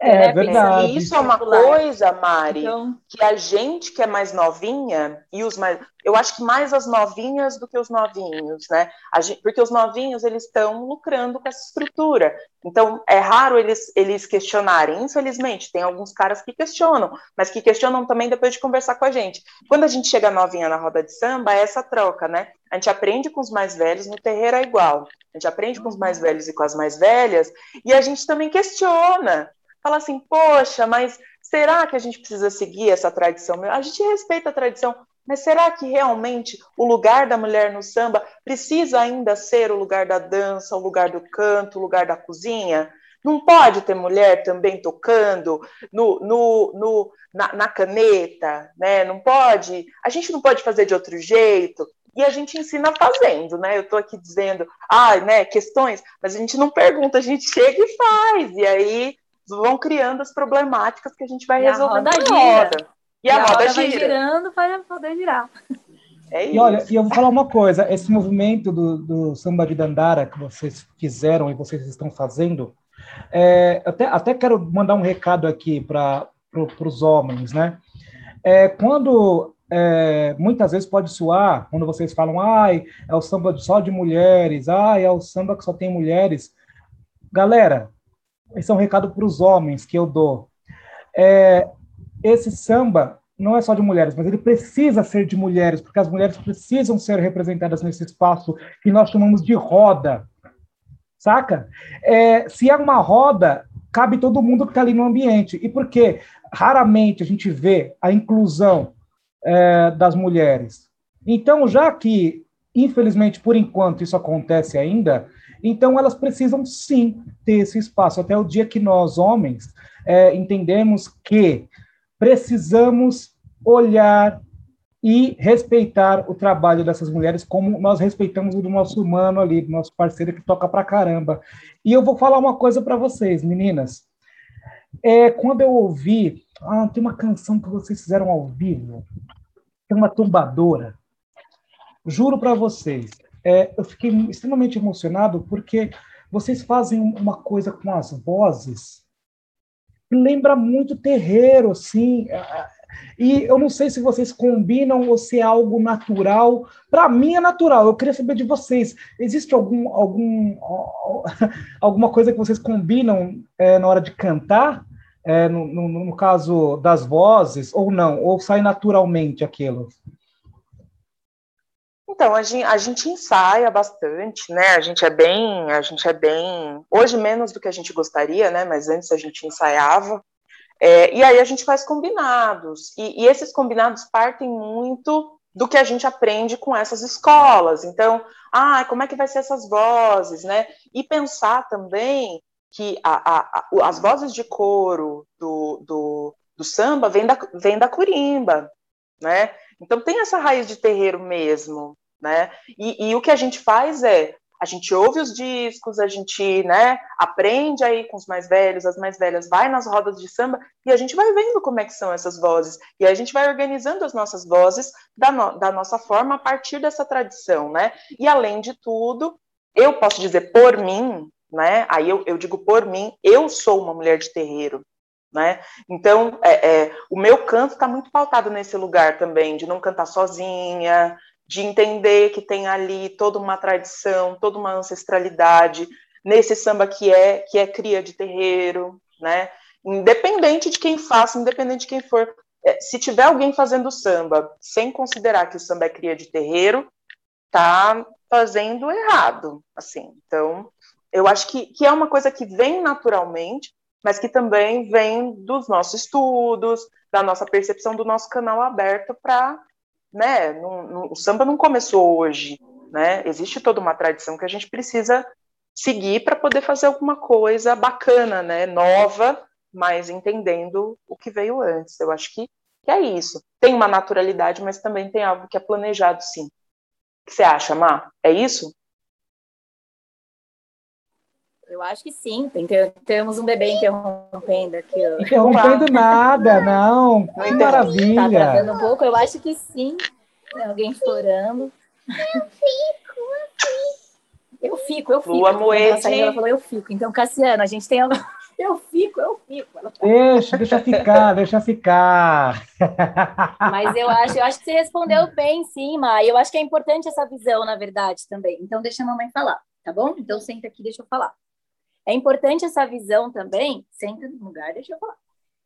é, é verdade. Isso é uma coisa, Mari, então... que a gente que é mais novinha e os mais, eu acho que mais as novinhas do que os novinhos, né? Gente, porque os novinhos eles estão lucrando com essa estrutura. Então é raro eles eles questionarem. Infelizmente tem alguns caras que questionam, mas que questionam também depois de conversar com a gente. Quando a gente chega novinha na roda de samba, é essa troca, né? A gente aprende com os mais velhos, no terreiro é igual. A gente aprende com os mais velhos e com as mais velhas, e a gente também questiona fala assim, poxa, mas será que a gente precisa seguir essa tradição? A gente respeita a tradição, mas será que realmente o lugar da mulher no samba precisa ainda ser o lugar da dança, o lugar do canto, o lugar da cozinha? Não pode ter mulher também tocando no, no, no na, na, caneta, né? Não pode. A gente não pode fazer de outro jeito. E a gente ensina fazendo, né? Eu estou aqui dizendo, ah, né, questões, mas a gente não pergunta, a gente chega e faz. E aí vão criando as problemáticas que a gente vai e resolvendo a roda. roda. E, e, a, a roda, roda gira. vai girando para poder girar. É e olha, e eu vou falar uma coisa: esse movimento do, do samba de Dandara que vocês fizeram e vocês estão fazendo, é, até, até quero mandar um recado aqui para pro, os homens, né? É, quando é, muitas vezes pode soar, quando vocês falam, ai, é o samba só de mulheres, ai, é o samba que só tem mulheres. Galera, esse é um recado para os homens que eu dou. É, esse samba não é só de mulheres, mas ele precisa ser de mulheres, porque as mulheres precisam ser representadas nesse espaço que nós chamamos de roda. Saca? É, se é uma roda, cabe todo mundo que está ali no ambiente. E por que raramente a gente vê a inclusão é, das mulheres? Então, já que, infelizmente, por enquanto, isso acontece ainda, então elas precisam sim ter esse espaço. Até o dia que nós, homens, é, entendemos que precisamos olhar e respeitar o trabalho dessas mulheres como nós respeitamos o do nosso humano ali, do nosso parceiro que toca pra caramba. E eu vou falar uma coisa para vocês, meninas. É, quando eu ouvi, ah, tem uma canção que vocês fizeram ao vivo, tem uma tombadora. Juro para vocês, é, eu fiquei extremamente emocionado porque vocês fazem uma coisa com as vozes que lembra muito terreiro, assim. E eu não sei se vocês combinam ou se é algo natural. Para mim é natural. Eu queria saber de vocês. Existe algum, algum <laughs> alguma coisa que vocês combinam é, na hora de cantar? É, no, no, no, caso das vozes, ou não? Ou sai naturalmente aquilo? Então, a gente, a gente, ensaia bastante, né? A gente é bem, a gente é bem, hoje menos do que a gente gostaria, né? Mas antes a gente ensaiava. É, e aí a gente faz combinados. E, e, esses combinados partem muito do que a gente aprende com essas escolas. Então, ah, como é que vai ser essas vozes, né? E pensar também que a, a, a, as vozes de coro do, do, do samba vêm da, vem da curimba, né? Então tem essa raiz de terreiro mesmo né? E, e, o que a gente faz é a gente ouve os discos, a gente, né, aprende aí com os mais velhos, as mais velhas, vai nas rodas de samba e a gente vai vendo como é que são essas vozes e a gente vai organizando as nossas vozes da, no, da nossa forma a partir dessa tradição, né? E além de tudo, eu posso dizer por mim, né? Aí eu, eu digo por mim, eu sou uma mulher de terreiro, né? Então, é, é, o meu canto está muito pautado nesse lugar também, de não cantar sozinha, de entender que tem ali toda uma tradição, toda uma ancestralidade nesse samba que é que é cria de terreiro, né? Independente de quem faça, independente de quem for, é, se tiver alguém fazendo samba sem considerar que o samba é cria de terreiro, tá fazendo errado, assim. Então, eu acho que, que é uma coisa que vem naturalmente, mas que também vem dos nossos estudos, da nossa percepção do nosso canal aberto para né, não, não, o samba não começou hoje, né? Existe toda uma tradição que a gente precisa seguir para poder fazer alguma coisa bacana, né, nova, mas entendendo o que veio antes. Eu acho que, que é isso. Tem uma naturalidade, mas também tem algo que é planejado, sim. O que você acha, Má? É isso? Eu acho que sim. Tem, temos um bebê interrompendo aqui. Ó. Interrompendo nada, não. Que maravilha. Tá um pouco. Eu acho que sim. Tem alguém chorando. Eu fico, eu fico. Eu fico, eu fico. Lua. Ela falou, eu fico. Então, Cassiana, a gente tem... <laughs> Eu fico, eu fico. Deixa, deixa ficar, deixa ficar. <laughs> Mas eu acho, eu acho que você respondeu bem, sim, Ma. Eu acho que é importante essa visão, na verdade, também. Então, deixa a mamãe falar, tá bom? Então, senta aqui, deixa eu falar. É importante essa visão também, senta no lugar, deixa eu falar.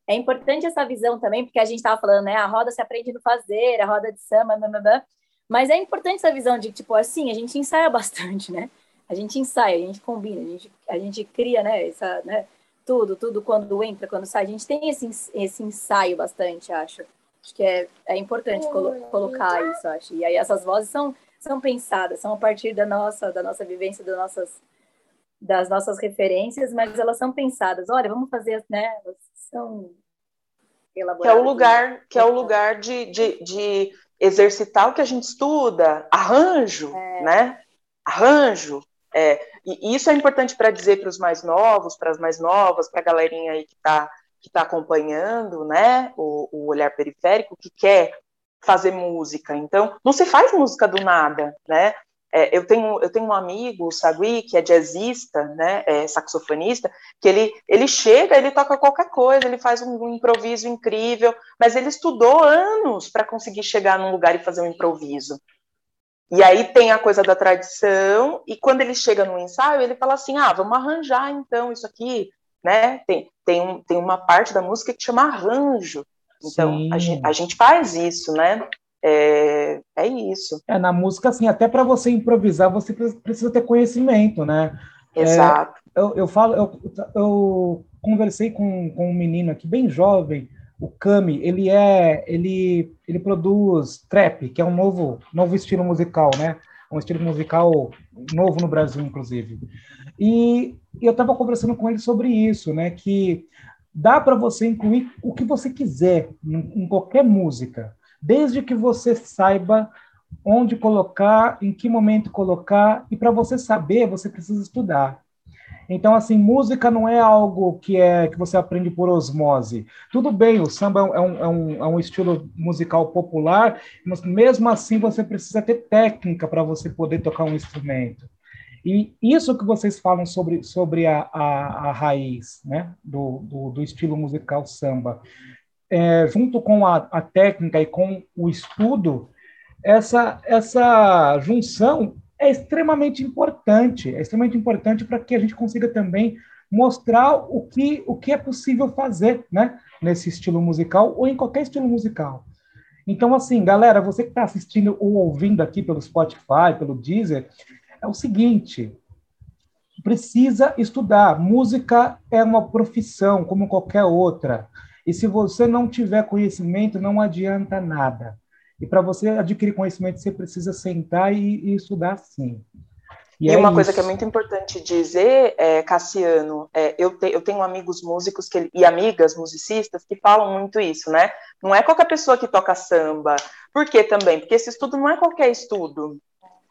É importante essa visão também, porque a gente estava falando, né? A roda se aprende no fazer, a roda de samba, blá, blá, blá. mas é importante essa visão de, tipo, assim, a gente ensaia <laughs> bastante, né? A gente ensaia, a gente combina, a gente, a gente cria, né? Essa, né? Tudo, tudo quando entra, quando sai. A gente tem esse, esse ensaio bastante, acho. Acho que é, é importante colo colocar isso, acho. E aí essas vozes são, são pensadas, são a partir da nossa, da nossa vivência, das nossas das nossas referências, mas elas são pensadas. Olha, vamos fazer, né? Elas são elaboradas. Que é o lugar, que é o lugar de, de, de exercitar o que a gente estuda, arranjo, é. né? Arranjo. É, e isso é importante para dizer para os mais novos, para as mais novas, para a galerinha aí que está que tá acompanhando, né? O, o olhar periférico, que quer fazer música. Então, não se faz música do nada, né? É, eu, tenho, eu tenho um amigo, o Sagui, que é jazzista, né, é saxofonista, que ele, ele chega, ele toca qualquer coisa, ele faz um, um improviso incrível, mas ele estudou anos para conseguir chegar num lugar e fazer um improviso. E aí tem a coisa da tradição, e quando ele chega no ensaio, ele fala assim, ah, vamos arranjar então isso aqui, né, tem, tem, um, tem uma parte da música que chama arranjo, então a gente, a gente faz isso, né, é, é isso. É, na música, assim, até para você improvisar, você precisa ter conhecimento, né? É, Exato. É, eu, eu falo, eu, eu conversei com, com um menino aqui, bem jovem, o Kami, ele é, ele, ele produz trap, que é um novo, novo estilo musical, né? Um estilo musical novo no Brasil, inclusive. E eu estava conversando com ele sobre isso, né? Que dá para você incluir o que você quiser em, em qualquer música desde que você saiba onde colocar, em que momento colocar, e para você saber, você precisa estudar. Então, assim, música não é algo que é que você aprende por osmose. Tudo bem, o samba é um, é um, é um estilo musical popular, mas mesmo assim você precisa ter técnica para você poder tocar um instrumento. E isso que vocês falam sobre, sobre a, a, a raiz né, do, do, do estilo musical samba, é, junto com a, a, técnica e com o estudo, essa, essa junção é extremamente importante, é extremamente importante para que a gente consiga também mostrar o que, o que é possível fazer né, nesse estilo musical ou em qualquer estilo musical. Então, assim, galera, você que está assistindo ou ouvindo aqui pelo Spotify, pelo Deezer, é o seguinte: precisa estudar. Música é uma profissão como qualquer outra. E se você não tiver conhecimento, não adianta nada. E para você adquirir conhecimento, você precisa sentar e, e estudar sim. E, e é uma isso. coisa que é muito importante dizer, é, Cassiano, é, eu, te, eu, tenho amigos músicos que, e amigas musicistas que falam muito isso, né? Não é qualquer pessoa que toca samba. Por quê também? Porque esse estudo não é qualquer estudo.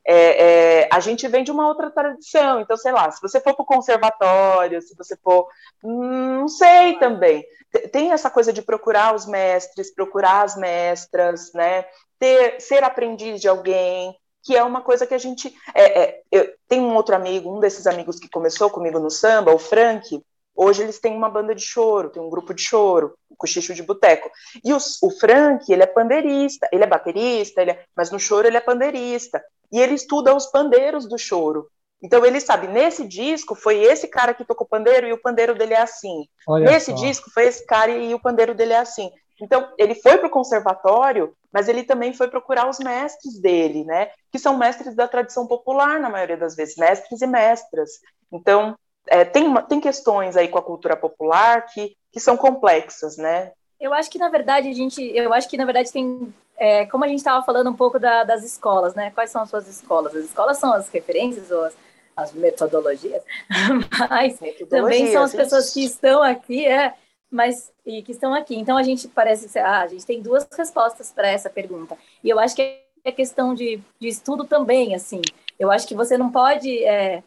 É, é, a gente vem de uma outra tradição, então, sei lá, se você for para o conservatório, se você for. Hum, não sei também. Tem essa coisa de procurar os mestres, procurar as mestras, né? Ter, ser aprendiz de alguém, que é uma coisa que a gente. É, é, eu tenho um outro amigo, um desses amigos que começou comigo no samba, o Frank, Hoje eles têm uma banda de choro, tem um grupo de choro, o Cochicho de Boteco. E o, o Frank, ele é pandeirista, ele é baterista, ele é, mas no choro ele é pandeirista. E ele estuda os pandeiros do choro. Então ele sabe, nesse disco foi esse cara que tocou pandeiro e o pandeiro dele é assim. Olha nesse só. disco foi esse cara e o pandeiro dele é assim. Então ele foi para o conservatório, mas ele também foi procurar os mestres dele, né? Que são mestres da tradição popular na maioria das vezes, mestres e mestras. Então é, tem, tem questões aí com a cultura popular que, que são complexas, né? Eu acho que, na verdade, a gente, eu acho que, na verdade, tem, é, como a gente estava falando um pouco da, das escolas, né? Quais são as suas escolas? As escolas são as referências ou as, as metodologias, <laughs> mas também são as pessoas que estão aqui, é, mas e que estão aqui. Então a gente parece ser, ah, a gente tem duas respostas para essa pergunta. E eu acho que é questão de, de estudo também, assim. Eu acho que você não pode é,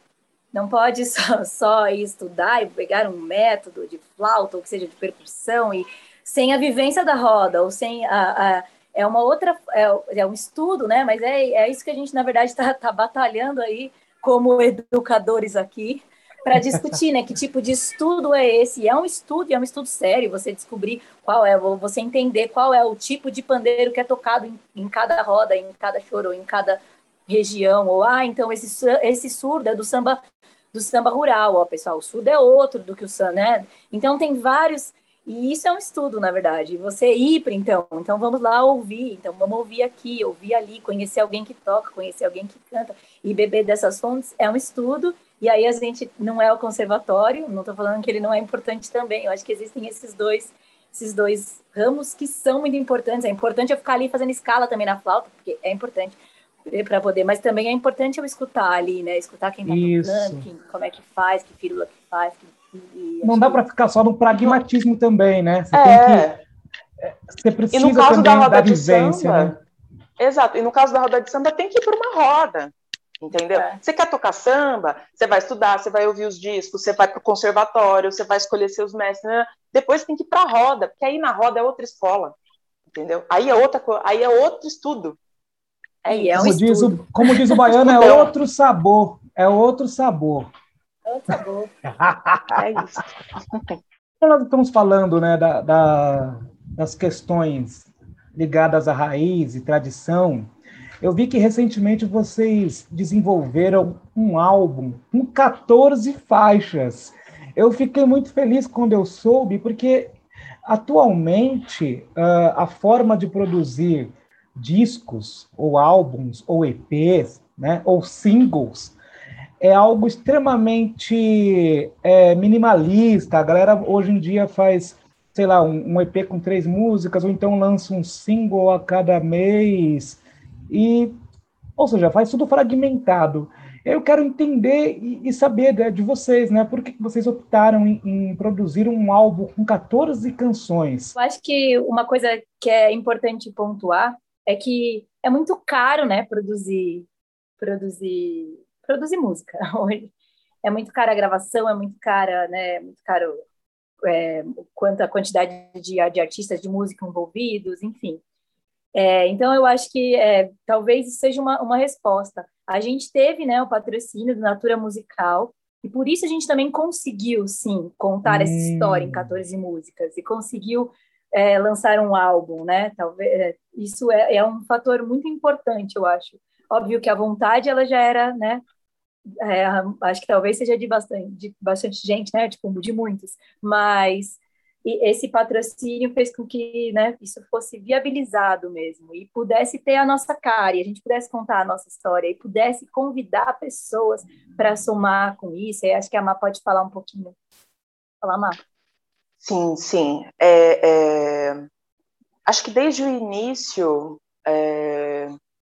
não pode <laughs> só, só estudar e pegar um método de flauta, ou que seja de percussão, e sem a vivência da roda, ou sem a, a é uma outra, é, é, um estudo, né? Mas é, é isso que a gente, na verdade, está tá batalhando aí como educadores aqui para discutir, né? Que tipo de estudo é esse? E é um estudo, é um estudo sério, você descobrir qual é, você entender qual é o tipo de pandeiro que é tocado em, em cada roda, em cada choro, em cada região, ou ah, então esse, esse surdo é do samba do samba rural, ó, pessoal, o surdo é outro do que o samba, né? Então tem vários, e isso é um estudo, na verdade. Você ir para então, então vamos lá ouvir, então vamos ouvir aqui, ouvir ali, conhecer alguém que toca, conhecer alguém que canta e beber dessas fontes é um estudo. E aí a gente não é o conservatório, não estou falando que ele não é importante também. Eu acho que existem esses dois, esses dois ramos que são muito importantes. É importante eu ficar ali fazendo escala também na flauta, porque é importante para poder, mas também é importante eu escutar ali, né? Escutar quem está tocando, quem, como é que faz, que firula que faz. Que, não dá para ficar só no pragmatismo também, né? Você é. tem que. É, você precisa e no caso também da, roda da vivência, samba, né? Exato. E no caso da roda de samba, tem que ir para uma roda. Entendeu? É. Você quer tocar samba, você vai estudar, você vai ouvir os discos, você vai para o conservatório, você vai escolher seus mestres. Né? Depois tem que ir para a roda, porque aí na roda é outra escola. Entendeu? Aí é outra aí é outro estudo. É, é um como, diz o, como diz o baiano, é <laughs> outro sabor. É outro sabor. É outro sabor. <laughs> é isso. Então, nós estamos falando né, da, da, das questões ligadas à raiz e tradição. Eu vi que recentemente vocês desenvolveram um álbum com 14 faixas. Eu fiquei muito feliz quando eu soube, porque atualmente uh, a forma de produzir discos, ou álbuns, ou EPs, né, ou singles, é algo extremamente é, minimalista. A galera hoje em dia faz, sei lá, um, um, EP com três músicas, ou então lança um single a cada mês, e, ou seja, faz tudo fragmentado. Eu quero entender e, e saber de, de, vocês, né? Por que vocês optaram em, em, produzir um álbum com 14 canções? Eu acho que uma coisa que é importante pontuar é que é muito caro, né, produzir, produzir, produzir música <laughs> hoje. É muito cara a gravação, é muito cara, né, muito caro é, quanto a quantidade de, de artistas de música envolvidos, enfim. É, então, eu acho que é, talvez isso seja uma, uma resposta. A gente teve né, o patrocínio do Natura Musical, e por isso a gente também conseguiu, sim, contar hum. essa história em 14 músicas, e conseguiu é, lançar um álbum, né? Talvez é, isso é, é, um fator muito importante, eu acho. Óbvio que a vontade ela já era, né? É, acho que talvez seja de bastante, de bastante gente, né? Tipo, de muitos, mas esse patrocínio fez com que né, isso fosse viabilizado mesmo e pudesse ter a nossa cara, e a gente pudesse contar a nossa história e pudesse convidar pessoas para somar com isso. E acho que a Má pode falar um pouquinho. Fala, Má. Sim, sim. É, é, acho que desde o início, é,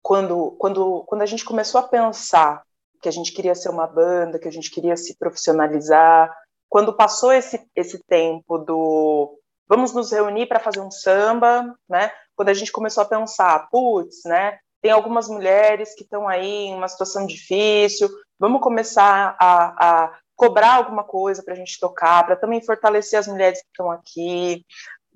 quando, quando, quando a gente começou a pensar que a gente queria ser uma banda, que a gente queria se profissionalizar, quando passou esse, esse tempo do vamos nos reunir para fazer um samba, né? Quando a gente começou a pensar, putz, né? Tem algumas mulheres que estão aí em uma situação difícil, vamos começar a, a cobrar alguma coisa para a gente tocar, para também fortalecer as mulheres que estão aqui.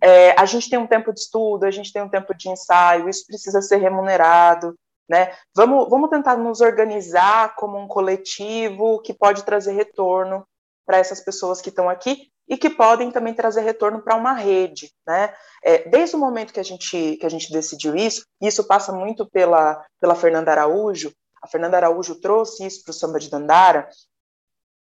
É, a gente tem um tempo de estudo, a gente tem um tempo de ensaio, isso precisa ser remunerado. Né? Vamos, vamos tentar nos organizar como um coletivo que pode trazer retorno para essas pessoas que estão aqui e que podem também trazer retorno para uma rede, né? É, desde o momento que a gente que a gente decidiu isso, isso passa muito pela pela Fernanda Araújo. A Fernanda Araújo trouxe isso para o samba de Dandara,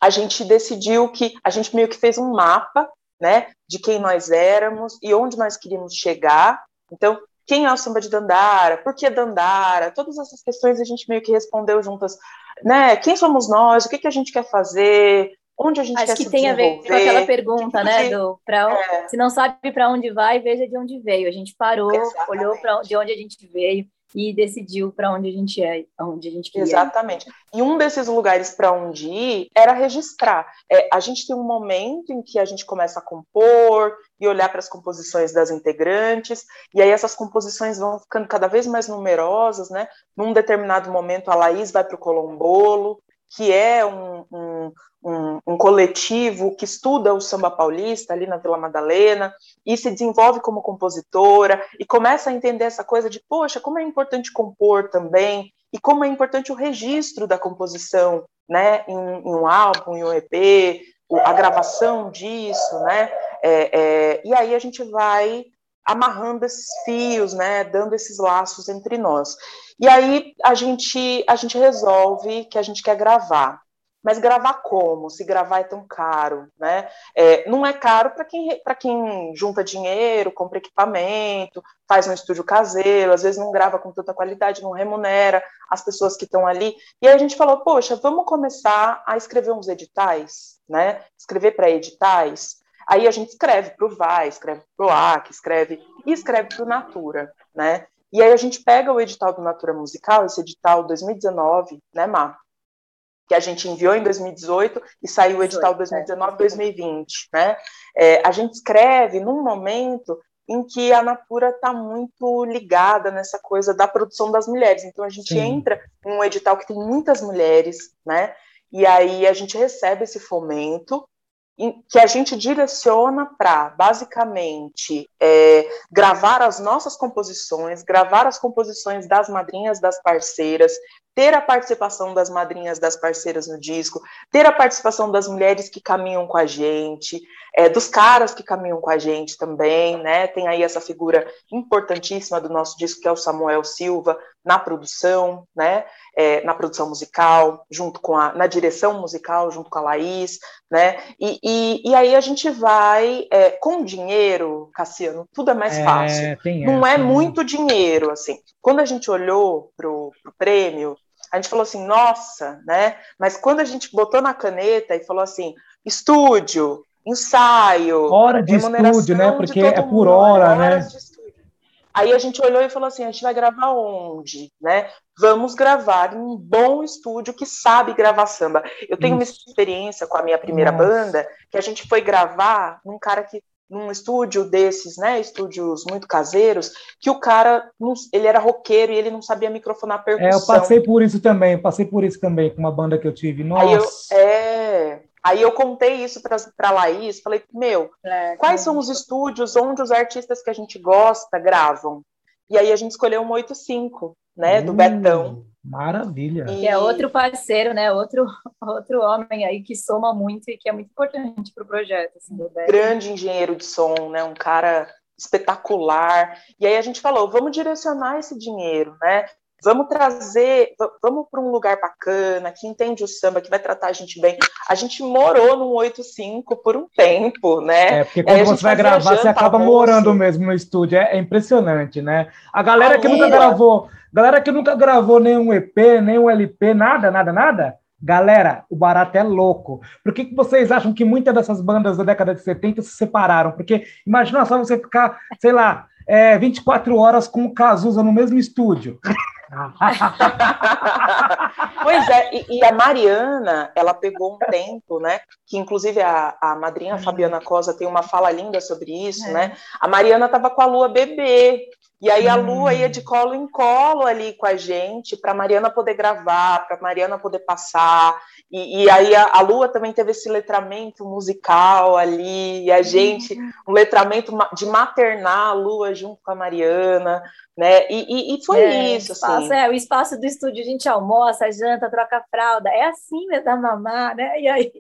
a gente decidiu que a gente meio que fez um mapa, né, de quem nós éramos e onde nós queríamos chegar. Então, quem é o samba de Dandara? Por que Dandara? Todas essas questões a gente meio que respondeu juntas, né? Quem somos nós? O que, que a gente quer fazer? Onde a gente Acho quer que tem a ver com aquela pergunta, né? Do, pra, é. Se não sabe para onde vai, veja de onde veio. A gente parou, Exatamente. olhou para de onde a gente veio e decidiu para onde a gente é, onde a gente queria. Exatamente. E um desses lugares para onde ir era registrar. É, a gente tem um momento em que a gente começa a compor e olhar para as composições das integrantes, e aí essas composições vão ficando cada vez mais numerosas, né? Num determinado momento a Laís vai para o Colombolo, que é um, um, um, um, coletivo que estuda o samba paulista ali na Vila Madalena e se desenvolve como compositora e começa a entender essa coisa de, poxa, como é importante compor também e como é importante o registro da composição, né, em, em um álbum, em um EP, a gravação disso, né, é, é, e aí a gente vai amarrando esses fios, né, dando esses laços entre nós. E aí a gente a gente resolve que a gente quer gravar. Mas gravar como? Se gravar é tão caro, né? É, não é caro para quem, quem junta dinheiro, compra equipamento, faz um estúdio caseiro, às vezes não grava com tanta qualidade, não remunera as pessoas que estão ali. E aí a gente falou, poxa, vamos começar a escrever uns editais, né? Escrever para editais. Aí a gente escreve para o VAI, escreve para o AC, escreve e escreve para o Natura, né? E aí a gente pega o edital do Natura Musical, esse edital 2019, né, Mar? Que a gente enviou em 2018 e saiu o edital 2019 2020, né? É, a gente escreve num momento em que a Natura está muito ligada nessa coisa da produção das mulheres. Então a gente Sim. entra em um edital que tem muitas mulheres, né? E aí a gente recebe esse fomento que a gente direciona para, basicamente, é, gravar as nossas composições, gravar as composições das madrinhas das parceiras, ter a participação das madrinhas das parceiras no disco, ter a participação das mulheres que caminham com a gente, é, dos caras que caminham com a gente também, né? Tem aí essa figura importantíssima do nosso disco, que é o Samuel Silva, na produção, né? É, na produção musical, junto com a, na direção musical, junto com a Laís, né? E, e, e aí a gente vai, é, com dinheiro, Cassiano, tudo é mais é, fácil. Não é muito dinheiro, assim. Quando a gente olhou pro, pro prêmio, a gente falou assim, nossa, né? Mas quando a gente botou na caneta e falou assim, estúdio, ensaio, hora de estúdio, né? Porque é por hora, né? Aí a gente olhou e falou assim, a gente vai gravar onde, né? Vamos gravar em um bom estúdio que sabe gravar samba. Eu tenho uma experiência com a minha primeira Nossa. banda, que a gente foi gravar num cara que num estúdio desses, né, estúdios muito caseiros, que o cara, ele era roqueiro e ele não sabia microfonar percussão. É, eu passei por isso também, passei por isso também com uma banda que eu tive. Nossa. Aí eu, é, aí eu contei isso para a Laís, falei, meu, é, quais são os estúdios onde os artistas que a gente gosta gravam? E aí a gente escolheu um 85, né, do Betão. Maravilha. E é outro parceiro, né? Outro, <laughs> outro homem aí que soma muito e que é muito importante para o projeto. Assim, Grande engenheiro de som, né? Um cara espetacular. E aí a gente falou, vamos direcionar esse dinheiro, né? Vamos trazer, vamos para um lugar bacana, que entende o samba, que vai tratar a gente bem. A gente morou num 85 por um tempo, né? É, porque quando você vai gravar, você acaba morando mesmo no estúdio. É, é impressionante, né? A galera que nunca gravou Galera que nunca gravou nenhum EP, nenhum LP, nada, nada, nada. Galera, o barato é louco. Por que, que vocês acham que muitas dessas bandas da década de 70 se separaram? Porque imagina só você ficar, sei lá, é, 24 horas com o Cazuza no mesmo estúdio. <laughs> <laughs> pois é, e, e, a Mariana, ela pegou um tempo, né? Que inclusive a, a madrinha Fabiana Cosa tem uma fala linda sobre isso, é. né? A Mariana estava com a lua bebê, e aí a Lua ia de colo em colo ali com a gente, para Mariana poder gravar, para Mariana poder passar. E, e aí a, a, Lua também teve esse letramento musical ali, e a gente, uhum. um letramento de maternar a Lua junto com a Mariana, né? E, e, e foi é, isso. Espaço, assim. É, o espaço do estúdio a gente almoça, janta, troca fralda. É assim mesmo da mamar, né? E aí.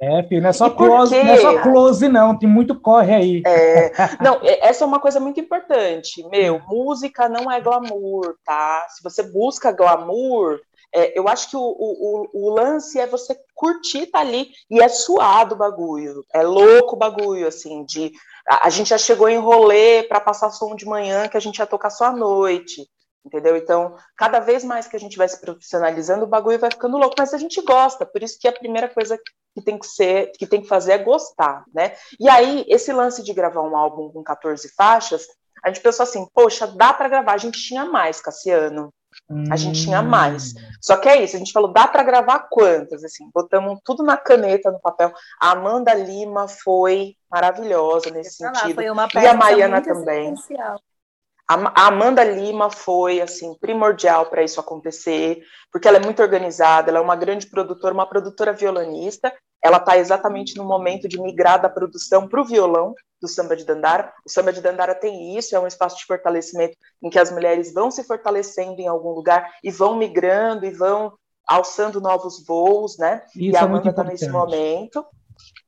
É, filho, não é só close, não é só close, não, tem muito corre aí. É, não, essa é uma coisa muito importante. Meu, música não é glamour, tá? Se você busca glamour, é, eu acho que o, o, o, lance é você curtir tá ali e é suado o bagulho, é louco o bagulho, assim, de. A, a gente já chegou em rolê para passar som de manhã que a gente ia tocar só à noite entendeu? Então, cada vez mais que a gente vai se profissionalizando, o bagulho vai ficando louco, mas a gente gosta, por isso que a primeira coisa que tem que ser, que tem que fazer é gostar, né? E aí, esse lance de gravar um álbum com 14 faixas, a gente pensou assim, poxa, dá para gravar, a gente tinha mais, Cassiano. A gente tinha mais. Hum. Só que é isso, a gente falou, dá para gravar quantas? Assim, botamos tudo na caneta, no papel. A Amanda Lima foi maravilhosa nesse sentido. e a Maiana também. A Amanda Lima foi assim primordial para isso acontecer, porque ela é muito organizada, ela é uma grande produtora, uma produtora violonista. Ela está exatamente no momento de migrar da produção para o violão do samba de Dandara. O samba de Dandara tem isso, é um espaço de fortalecimento em que as mulheres vão se fortalecendo em algum lugar e vão migrando e vão alçando novos voos, né? Isso e a é Amanda está nesse momento.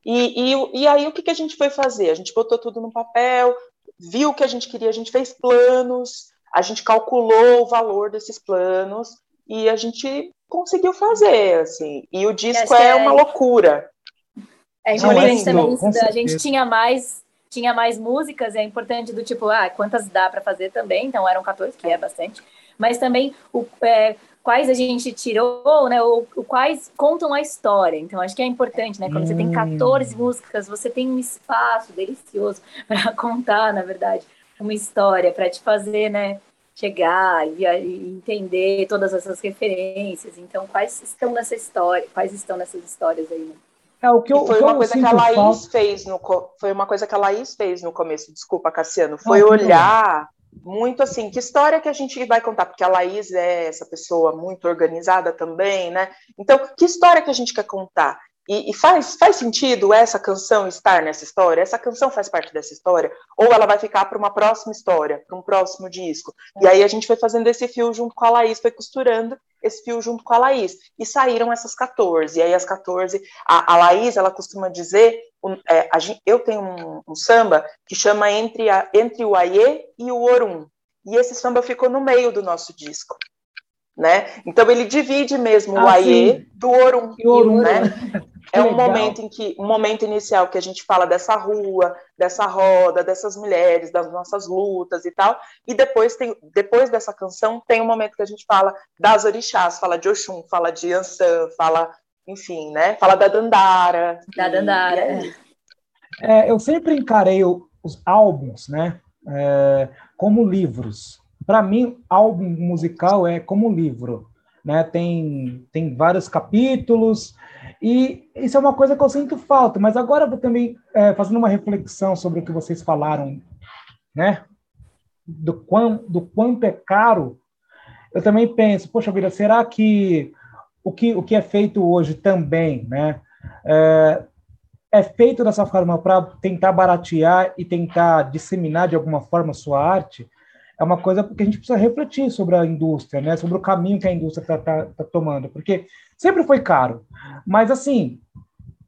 E, e, e, aí o que, que a gente foi fazer? A gente botou tudo no papel, viu o que a gente queria, a gente fez planos, a gente calculou o valor desses planos e a gente conseguiu fazer, assim. E o disco é, é, uma loucura. É importante também isso, a gente tinha mais tinha mais músicas, é importante do tipo, ah, quantas dá para fazer também, então eram 14, que é bastante, mas também o, é, quais a gente tirou, né, ou, ou, quais contam a história. Então, acho que é importante, né, quando hum. você tem 14 hum. músicas, você tem um espaço delicioso <laughs> para contar, na verdade, uma história, para te fazer, né, chegar e, e, entender todas essas referências. Então, quais estão nessa história? Quais estão nessas histórias aí? Né? É o que eu, foi uma coisa que a Laís falta... fez no foi uma coisa que a Laís fez no começo. Desculpa, Cassiano. Foi olhar muito assim, que história que a gente vai contar? Porque a Laís é essa pessoa muito organizada também, né? Então, que história que a gente quer contar? E, e, faz, faz sentido essa canção estar nessa história? Essa canção faz parte dessa história? Ou ela vai ficar para uma próxima história, para um próximo disco? E aí a gente foi fazendo esse fio junto com a Laís, foi costurando esse fio junto com a Laís. E saíram essas 14. E aí as 14, a, a Laís, ela costuma dizer, é, a, eu tenho um, um, samba que chama Entre, a, entre o Aie e o Orum. E esse samba ficou no meio do nosso disco né? Então ele divide mesmo ah, o Aie do Orum, Orum né? <laughs> É um momento em que um momento inicial que a gente fala dessa rua, dessa roda, dessas mulheres, das nossas lutas e tal, e depois tem depois dessa canção tem um momento que a gente fala das orixás, fala de Oxum, fala de Ansan, fala, enfim, né? Fala da Dandara. Da e, Dandara. E é, é, eu sempre encarei os álbuns, né? É, como livros para mim, álbum musical é como livro, né? Tem, tem vários capítulos e isso é uma coisa que eu sinto falta. Mas agora também é, fazendo uma reflexão sobre o que vocês falaram, né? Do, quão, do quanto é caro. Eu também penso, poxa vida, será que o que, o que é feito hoje também, né? É, é feito dessa forma para tentar baratear e tentar disseminar de alguma forma sua arte? É uma coisa que a gente precisa refletir sobre a indústria, né? Sobre o caminho que a indústria está tá, tá tomando, porque sempre foi caro, mas assim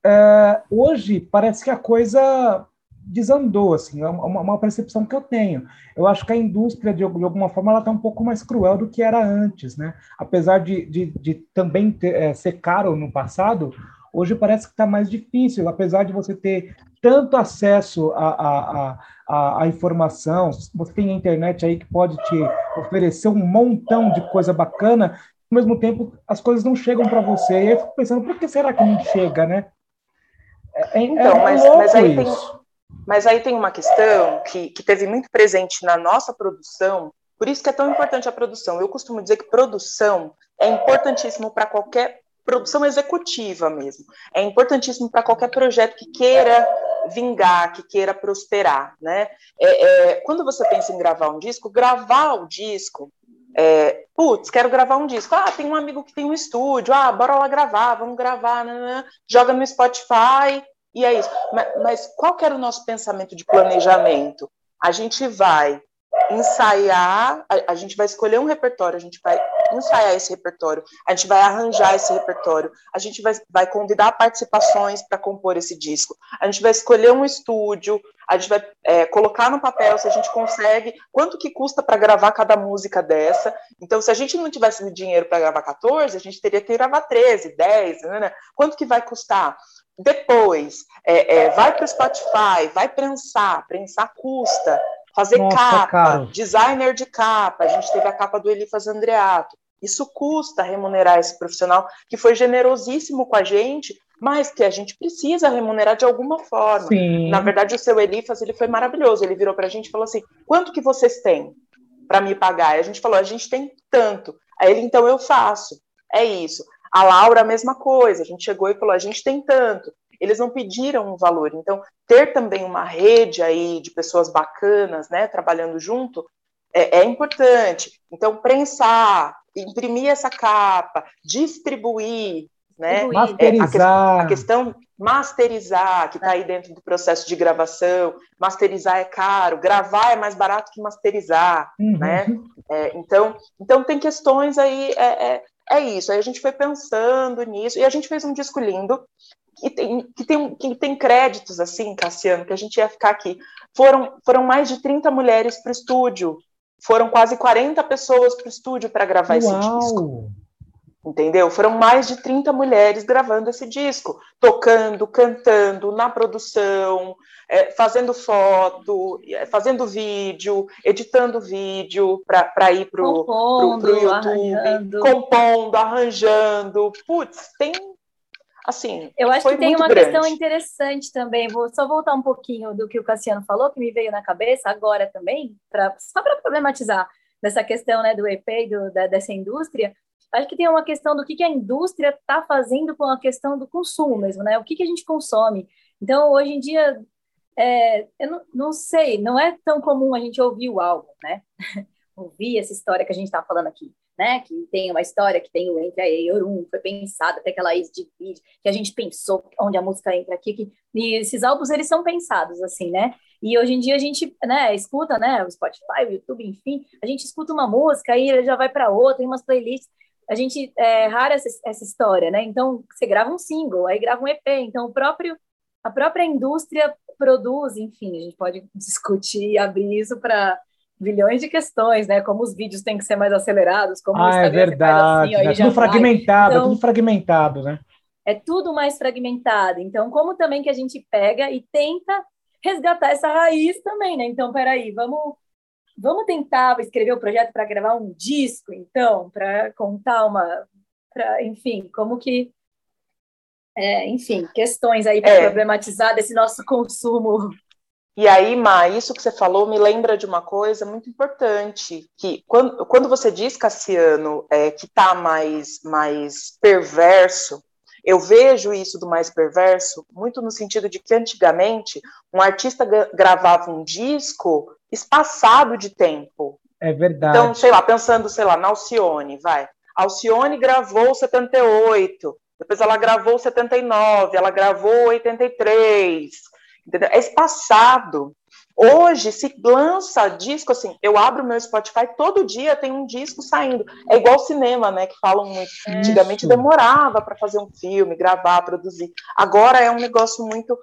é, hoje parece que a coisa desandou, assim, é uma, uma, percepção que eu tenho. Eu acho que a indústria, de, de alguma forma, ela está um pouco mais cruel do que era antes, né? Apesar de, de, de também ter, é, ser caro no passado, hoje parece que está mais difícil, apesar de você ter tanto acesso à, à, à, à, informação, você tem a internet aí que pode te oferecer um montão de coisa bacana, ao mesmo tempo as coisas não chegam para você. E aí eu fico pensando, por que será que não chega, né? É, é então, é mas, mas, aí tem, mas aí tem uma questão que, que teve muito presente na nossa produção, por isso que é tão importante a produção. Eu costumo dizer que produção é importantíssimo para qualquer produção executiva mesmo. É importantíssimo para qualquer projeto que queira vingar, que queira prosperar, né? É, é, quando você pensa em gravar um disco, gravar o disco, é, putz, quero gravar um disco. Ah, tem um amigo que tem um estúdio. Ah, bora lá gravar, vamos gravar. Né, né, né. joga no Spotify e é isso. Mas, mas qual que era o nosso pensamento de planejamento? A gente vai ensaiar, a, a, gente vai escolher um repertório, a gente vai ensaiar esse repertório, a gente vai arranjar esse repertório, a gente vai, vai convidar participações para compor esse disco, a gente vai escolher um estúdio, a gente vai é, colocar no papel se a gente consegue, quanto que custa para gravar cada música dessa. Então, se a gente não tivesse dinheiro para gravar 14, a gente teria que gravar 13, 10, né, né? quanto que vai custar? Depois, é, é, vai para o Spotify, vai prensar, prensar custa, Fazer Nossa, capa, designer de capa, a gente teve a capa do Elifas Andreato. Isso custa remunerar esse profissional que foi generosíssimo com a gente, mas que a gente precisa remunerar de alguma forma. Sim. Na verdade, o seu Elifas ele foi maravilhoso. Ele virou para a gente e falou assim: quanto que vocês têm para me pagar? E a gente falou: a gente tem tanto. Aí ele, então eu faço. É isso. A Laura, a mesma coisa. A gente chegou e falou: a gente tem tanto eles não pediram um valor. Então, ter também uma rede aí de pessoas bacanas, né, trabalhando junto, é, é importante. Então, prensar, imprimir essa capa, distribuir, né? Masterizar. É, a, questão masterizar, que está aí dentro do processo de gravação. Masterizar é caro, gravar é mais barato que masterizar, uhum. né? É, então, então tem questões aí, é, é, é, isso. Aí a gente foi pensando nisso e a gente fez um disco lindo que tem, que tem, que tem créditos assim, Cassiano, que a gente ia ficar aqui. Foram, foram mais de 30 mulheres para o estúdio, foram quase 40 pessoas para o estúdio para gravar Uau. esse disco. Entendeu? Foram mais de 30 mulheres gravando esse disco, tocando, cantando, na produção, é, fazendo foto, é, fazendo vídeo, editando vídeo para ir para o YouTube, arranjando. compondo, arranjando. Putz, tem assim. Eu acho que tem uma grande. questão interessante também. Vou só voltar um pouquinho do que o Cassiano falou, que me veio na cabeça agora também, pra, só para problematizar. dessa questão né, do EP, do, da, dessa indústria, acho que tem uma questão do que, que a indústria está fazendo com a questão do consumo mesmo, né? O que, que a gente consome. Então, hoje em dia, é, eu não, não, sei, não é tão comum a gente ouvir o álbum, né? <laughs> ouvir essa história que a gente está falando aqui, né? Que tem uma história que tem o Entre a e Orum, foi pensada até aquela ex de vídeo, que a gente pensou onde a música entra aqui, que, e esses álbuns, eles são pensados, assim, né? E hoje em dia a gente, né, escuta, né, o Spotify, o YouTube, enfim, a gente escuta uma música, aí já vai para outra, tem umas playlists, a gente é rara essa, essa história, né? Então, você grava um single, aí grava um EP, então o próprio a própria indústria produz, enfim, a gente pode <laughs> discutir e abrir isso para bilhões de questões, né? Como os vídeos têm que ser mais acelerados, como ah, é verdade, assim, é tudo fragmentado, então, é tudo fragmentado, né? É tudo mais fragmentado. Então, como também que a gente pega e tenta resgatar essa raiz também, né? Então, peraí, vamos vamos tentar escrever o um projeto para gravar um disco, então, para contar uma, pra, enfim, como que, é, enfim, questões aí para é. problematizar desse nosso consumo. E aí, Ma, isso que você falou me lembra de uma coisa muito importante, que quando, quando você diz, Cassiano, é, que está mais, mais perverso, eu vejo isso do mais perverso muito no sentido de que antigamente um artista gravava um disco espaçado de tempo. É verdade. Então, sei lá, pensando, sei lá, na Alcione, vai. Alcione gravou 78, depois ela gravou 79, ela gravou 83. Entendeu? É espaçado. Hoje se lança disco assim, eu abro meu Spotify todo dia tem um disco saindo. É igual cinema, né, que falam muito. Antigamente demorava para fazer um filme, gravar, produzir. Agora é um negócio muito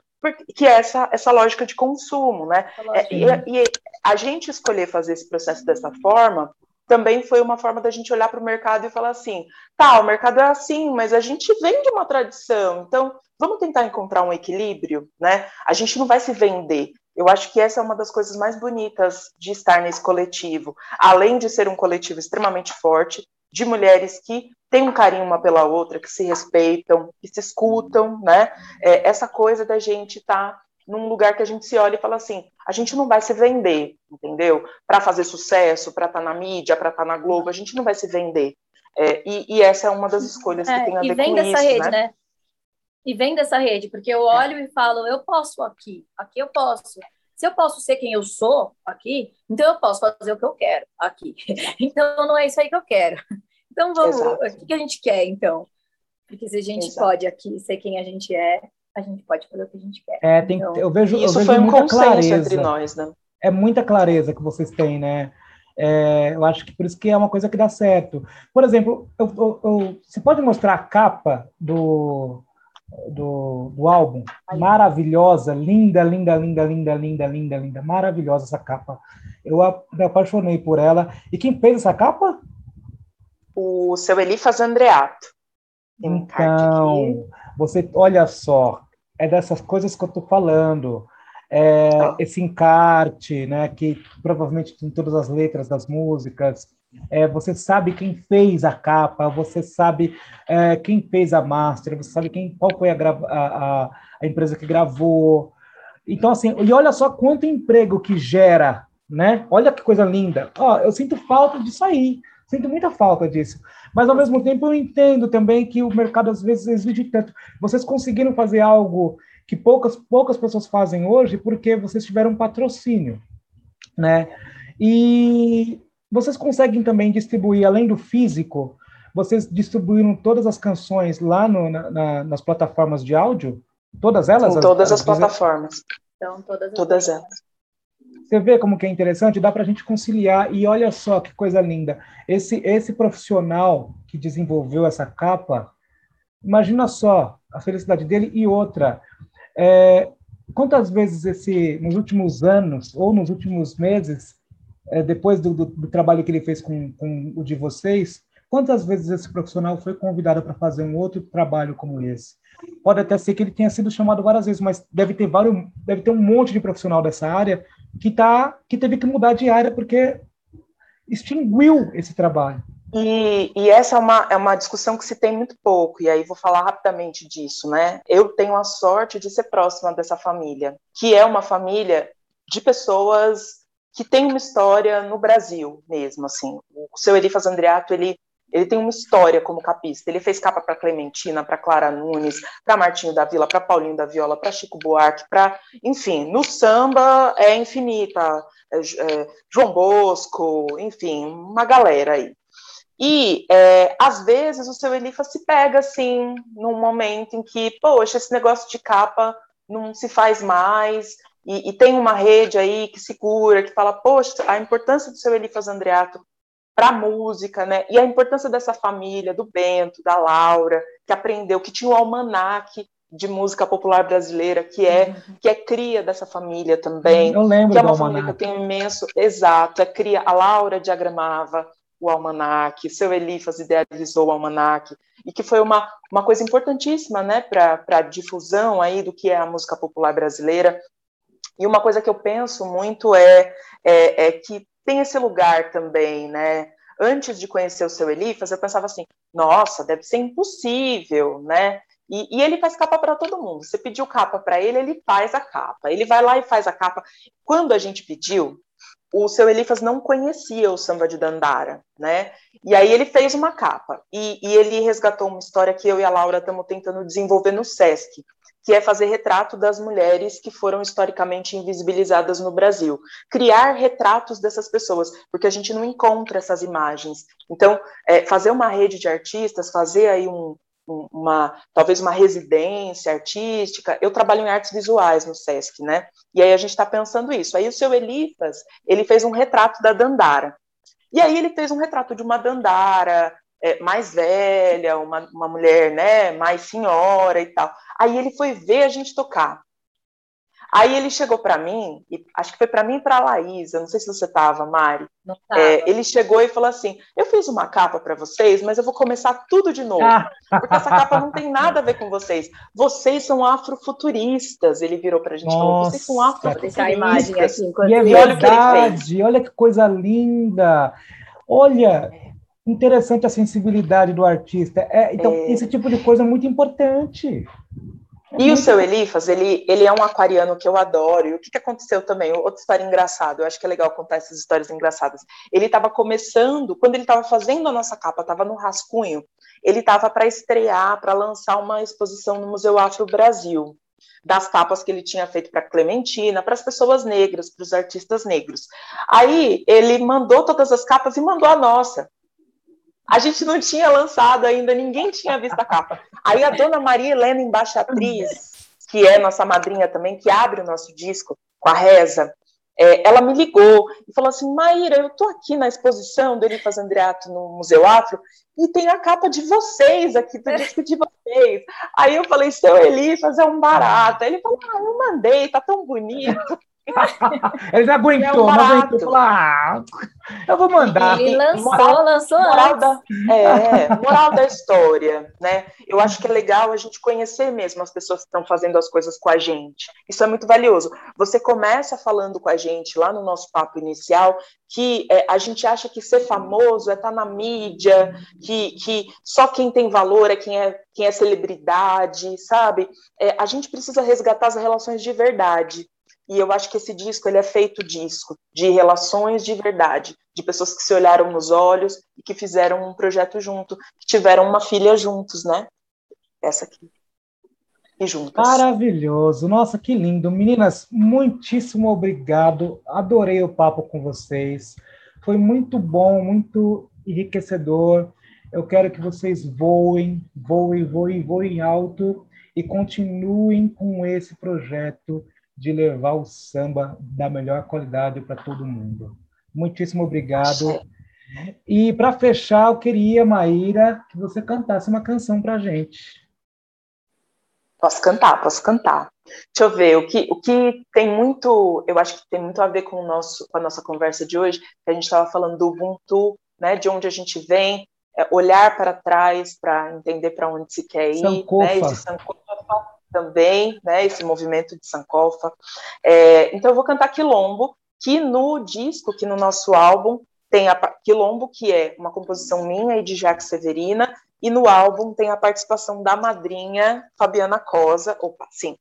que é essa, essa lógica de consumo, né? É, e, e, a gente escolher fazer esse processo dessa forma também foi uma forma da gente olhar para o mercado e falar assim, tá, o mercado é assim, mas a gente vem de uma tradição, então vamos tentar encontrar um equilíbrio, né? A gente não vai se vender. Eu acho que essa é uma das coisas mais bonitas de estar nesse coletivo, além de ser um coletivo extremamente forte, de mulheres que têm um carinho uma pela outra, que se respeitam, que se escutam, né? É, essa coisa da gente estar tá num lugar que a gente se olha e fala assim: a gente não vai se vender, entendeu? Para fazer sucesso, para estar tá na mídia, para estar tá na Globo, a gente não vai se vender. É, e, e, essa é uma das escolhas é, que tem a ver com isso. E vem dessa rede, né? né? E vem dessa rede, porque eu olho e falo: eu posso aqui, aqui eu posso. Se eu posso ser quem eu sou aqui, então eu posso fazer o que eu quero aqui. <laughs> Então não é isso aí que eu quero. Então vamos, Exato. o que a gente quer então? Porque se a gente Exato. pode aqui ser quem a gente é, a gente pode fazer o que a gente quer. É, tem, então, eu vejo, isso eu vejo foi um consenso clareza. entre nós, né? É muita clareza que vocês têm, né? É, eu acho que por isso que é uma coisa que dá certo. Por exemplo, eu, eu, eu, você pode mostrar a capa do, do, do álbum? Aí. Maravilhosa, linda, linda, linda, linda, linda, linda, linda, maravilhosa essa capa. Eu me apaixonei por ela. E quem fez essa capa? O seu Elifas Andreato. Tem então, você, olha só, é dessas coisas que eu estou falando. É, ah. Esse encarte, né, que provavelmente tem todas as letras das músicas. É, você sabe quem fez a capa, você sabe é, quem fez a master, você sabe quem, qual foi a, a, a, empresa que gravou. Então, assim, e olha só quanto emprego que gera, né? Olha que coisa linda. Ó, eu sinto falta disso aí, sinto muita falta disso. Mas, ao mesmo tempo, eu entendo também que o mercado, às vezes, exige tanto. Vocês conseguiram fazer algo que poucas, poucas pessoas fazem hoje porque vocês tiveram patrocínio, né? E vocês conseguem também distribuir, além do físico, vocês distribuíram todas as canções lá no, na, nas plataformas de áudio? Todas elas? Em todas as, as plataformas. Então, todas, todas elas. Você vê como que é interessante, dá para a gente conciliar e olha só que coisa linda. Esse esse profissional que desenvolveu essa capa, imagina só a felicidade dele e outra. É, quantas vezes esse nos últimos anos ou nos últimos meses, é, depois do, do, do, trabalho que ele fez com, com o de vocês, quantas vezes esse profissional foi convidado para fazer um outro trabalho como esse? Pode até ser que ele tenha sido chamado várias vezes, mas deve ter vários, deve ter um monte de profissional dessa área que, tá, que teve que mudar de área porque extinguiu esse trabalho. E, e, essa é uma, é uma discussão que se tem muito pouco, e aí vou falar rapidamente disso, né? Eu tenho a sorte de ser próxima dessa família, que é uma família de pessoas que tem uma história no Brasil mesmo, assim. O seu Elifas Andreato, ele ele tem uma história como capista. Ele fez capa para Clementina, para Clara Nunes, para Martinho da Vila, para Paulinho da Viola, para Chico Buarque, para, enfim, no samba é infinita. É, é, João Bosco, enfim, uma galera aí. E é, às vezes o seu Elifas se pega assim, num momento em que, poxa, esse negócio de capa não se faz mais, e, e, tem uma rede aí que segura, que fala, poxa, a importância do seu Elifas Andreato para a música, né? E a importância dessa família, do Bento, da Laura, que aprendeu, que tinha o almanaque de música popular brasileira, que é uhum. que é cria dessa família também. Eu lembro que é uma do família almanaque. que tem um imenso, exato, é cria. A Laura diagramava o almanaque, seu Elifas idealizou o almanaque, e que foi uma, uma coisa importantíssima, né, para a difusão aí do que é a música popular brasileira. E uma coisa que eu penso muito é, é, é que tem esse lugar também, né? Antes de conhecer o seu Elifas, eu pensava assim, nossa, deve ser impossível, né? E, e ele faz capa para todo mundo. Você pediu capa para ele, ele faz a capa. Ele vai lá e faz a capa. Quando a gente pediu, o seu Elifas não conhecia o samba de Dandara, né? E aí ele fez uma capa. E, e ele resgatou uma história que eu e a Laura estamos tentando desenvolver no SESC, que é fazer retrato das mulheres que foram historicamente invisibilizadas no Brasil. Criar retratos dessas pessoas, porque a gente não encontra essas imagens. Então, é, fazer uma rede de artistas, fazer aí um, uma talvez uma residência artística. Eu trabalho em artes visuais no SESC, né? E aí a gente está pensando isso. Aí o seu Elifas, ele fez um retrato da Dandara. E aí ele fez um retrato de uma Dandara é, mais velha, uma, uma mulher, né, mais senhora e tal. Aí ele foi ver a gente tocar. Aí ele chegou para mim, e acho que foi para mim e para a Laísa, não sei se você estava, Mari. É, ele chegou e falou assim: Eu fiz uma capa para vocês, mas eu vou começar tudo de novo, porque essa capa não tem nada a ver com vocês. Vocês são afrofuturistas. Ele virou para a gente e falou: Vocês são afrofuturistas. a imagem aqui enquanto e é verdade, olha que coisa linda. Olha, interessante a sensibilidade do artista. É, então, é... esse tipo de coisa é muito importante. É e muito... o seu Elifas, ele, ele é um aquariano que eu adoro. E o que, que aconteceu também? Outra história engraçada, eu acho que é legal contar essas histórias engraçadas. Ele estava começando, quando ele estava fazendo a nossa capa, estava no rascunho, ele estava para estrear, para lançar uma exposição no Museu Afro Brasil das capas que ele tinha feito para Clementina, para as pessoas negras, para os artistas negros. Aí ele mandou todas as capas e mandou a nossa. A gente não tinha lançado ainda, ninguém tinha visto a capa. Aí a dona Maria Helena Embaixatriz, que é nossa madrinha também, que abre o nosso disco com a reza, é, ela me ligou e falou assim: Maíra, eu estou aqui na exposição do Elifas Andreato no Museu Afro e tem a capa de vocês aqui, do disco de vocês. Aí eu falei: seu Elifas é um barato. Aí ele falou: ah, eu mandei, tá tão bonito. <laughs> Ele não aguentou, é um não aguentou. Falou, ah, eu vou mandar. Ele lançou, moral, lançou moral da, é, moral da história, né? Eu acho que é legal a gente conhecer mesmo as pessoas que estão fazendo as coisas com a gente. Isso é muito valioso. Você começa falando com a gente lá no nosso papo inicial que é, a gente acha que ser famoso é estar tá na mídia, que, que só quem tem valor é quem é, quem é celebridade, sabe? É, a gente precisa resgatar as relações de verdade. E eu acho que esse disco ele é feito disco de relações de verdade, de pessoas que se olharam nos olhos e que fizeram um projeto junto, que tiveram uma filha juntos, né? Essa aqui. E juntas. Maravilhoso. Nossa, que lindo. Meninas, muitíssimo obrigado. Adorei o papo com vocês. Foi muito bom, muito enriquecedor. Eu quero que vocês voem, voem, voem, voem alto e continuem com esse projeto de levar o samba da melhor qualidade para todo mundo. Muitíssimo obrigado. E para fechar, eu queria, Maíra, que você cantasse uma canção para a gente. Posso cantar, posso cantar. Deixa eu ver, o que, o que tem muito, eu acho que tem muito a ver com, o nosso, com a nossa conversa de hoje, que a gente estava falando do Ubuntu, né, de onde a gente vem, é, olhar para trás para entender para onde se quer ir, Sankofa. né, de Sankofa também, né, esse movimento de Sankofa. É, então eu vou cantar Quilombo, que no disco, que no nosso álbum, tem a Quilombo, que é uma composição minha e de Jacques Severina, e no álbum tem a participação da madrinha Fabiana Cosa, opa, sim,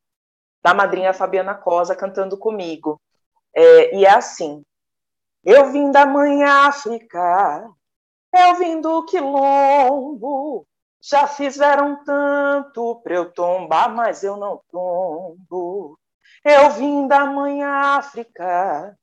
da madrinha Fabiana Cosa cantando comigo. É, e é assim, Eu vim da mãe África, eu vim do quilombo. Já fizeram tanto pra eu tombar, mas eu não tombo. Eu vim da mãe África,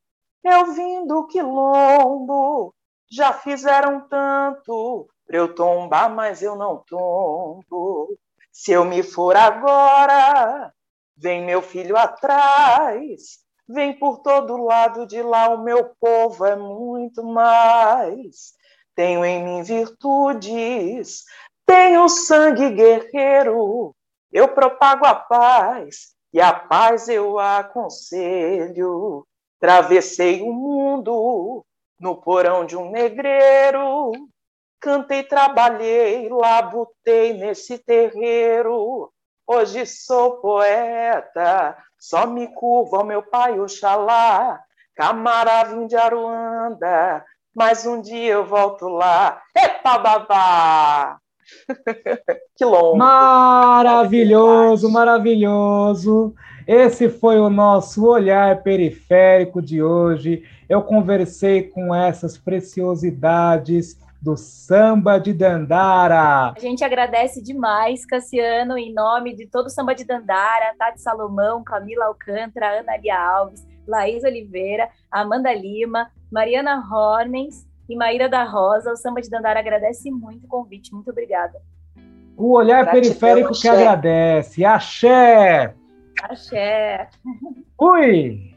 eu vim do quilombo. Já fizeram tanto pra eu tombar, mas eu não tombo. Se eu me for agora, vem meu filho atrás. Vem por todo lado de lá, o meu povo é muito mais. Tenho em mim virtudes, tenho sangue guerreiro. Eu propago a paz e a paz eu aconselho. Travessei o mundo no porão de um negreiro. Cantei, trabalhei, labutei nesse terreiro. Hoje sou poeta, só me curvo ao meu pai Oxalá. Camará vim de Aruanda, mas um dia eu volto lá. Epa, babá! <laughs> que longo. Maravilhoso, maravilhoso. Esse foi o nosso olhar periférico de hoje. Eu conversei com essas preciosidades do samba de Dandara. A gente agradece demais, Cassiano, em nome de todo o samba de Dandara, Tati Salomão, Camila Alcântara, Ana Lia Alves, Laís Oliveira, Amanda Lima, Mariana Hornens e Maíra da Rosa, o Samba de Dandara agradece muito o convite. Muito obrigada. O olhar Gratidão, periférico axé. que agradece. Axé! Axé! Fui!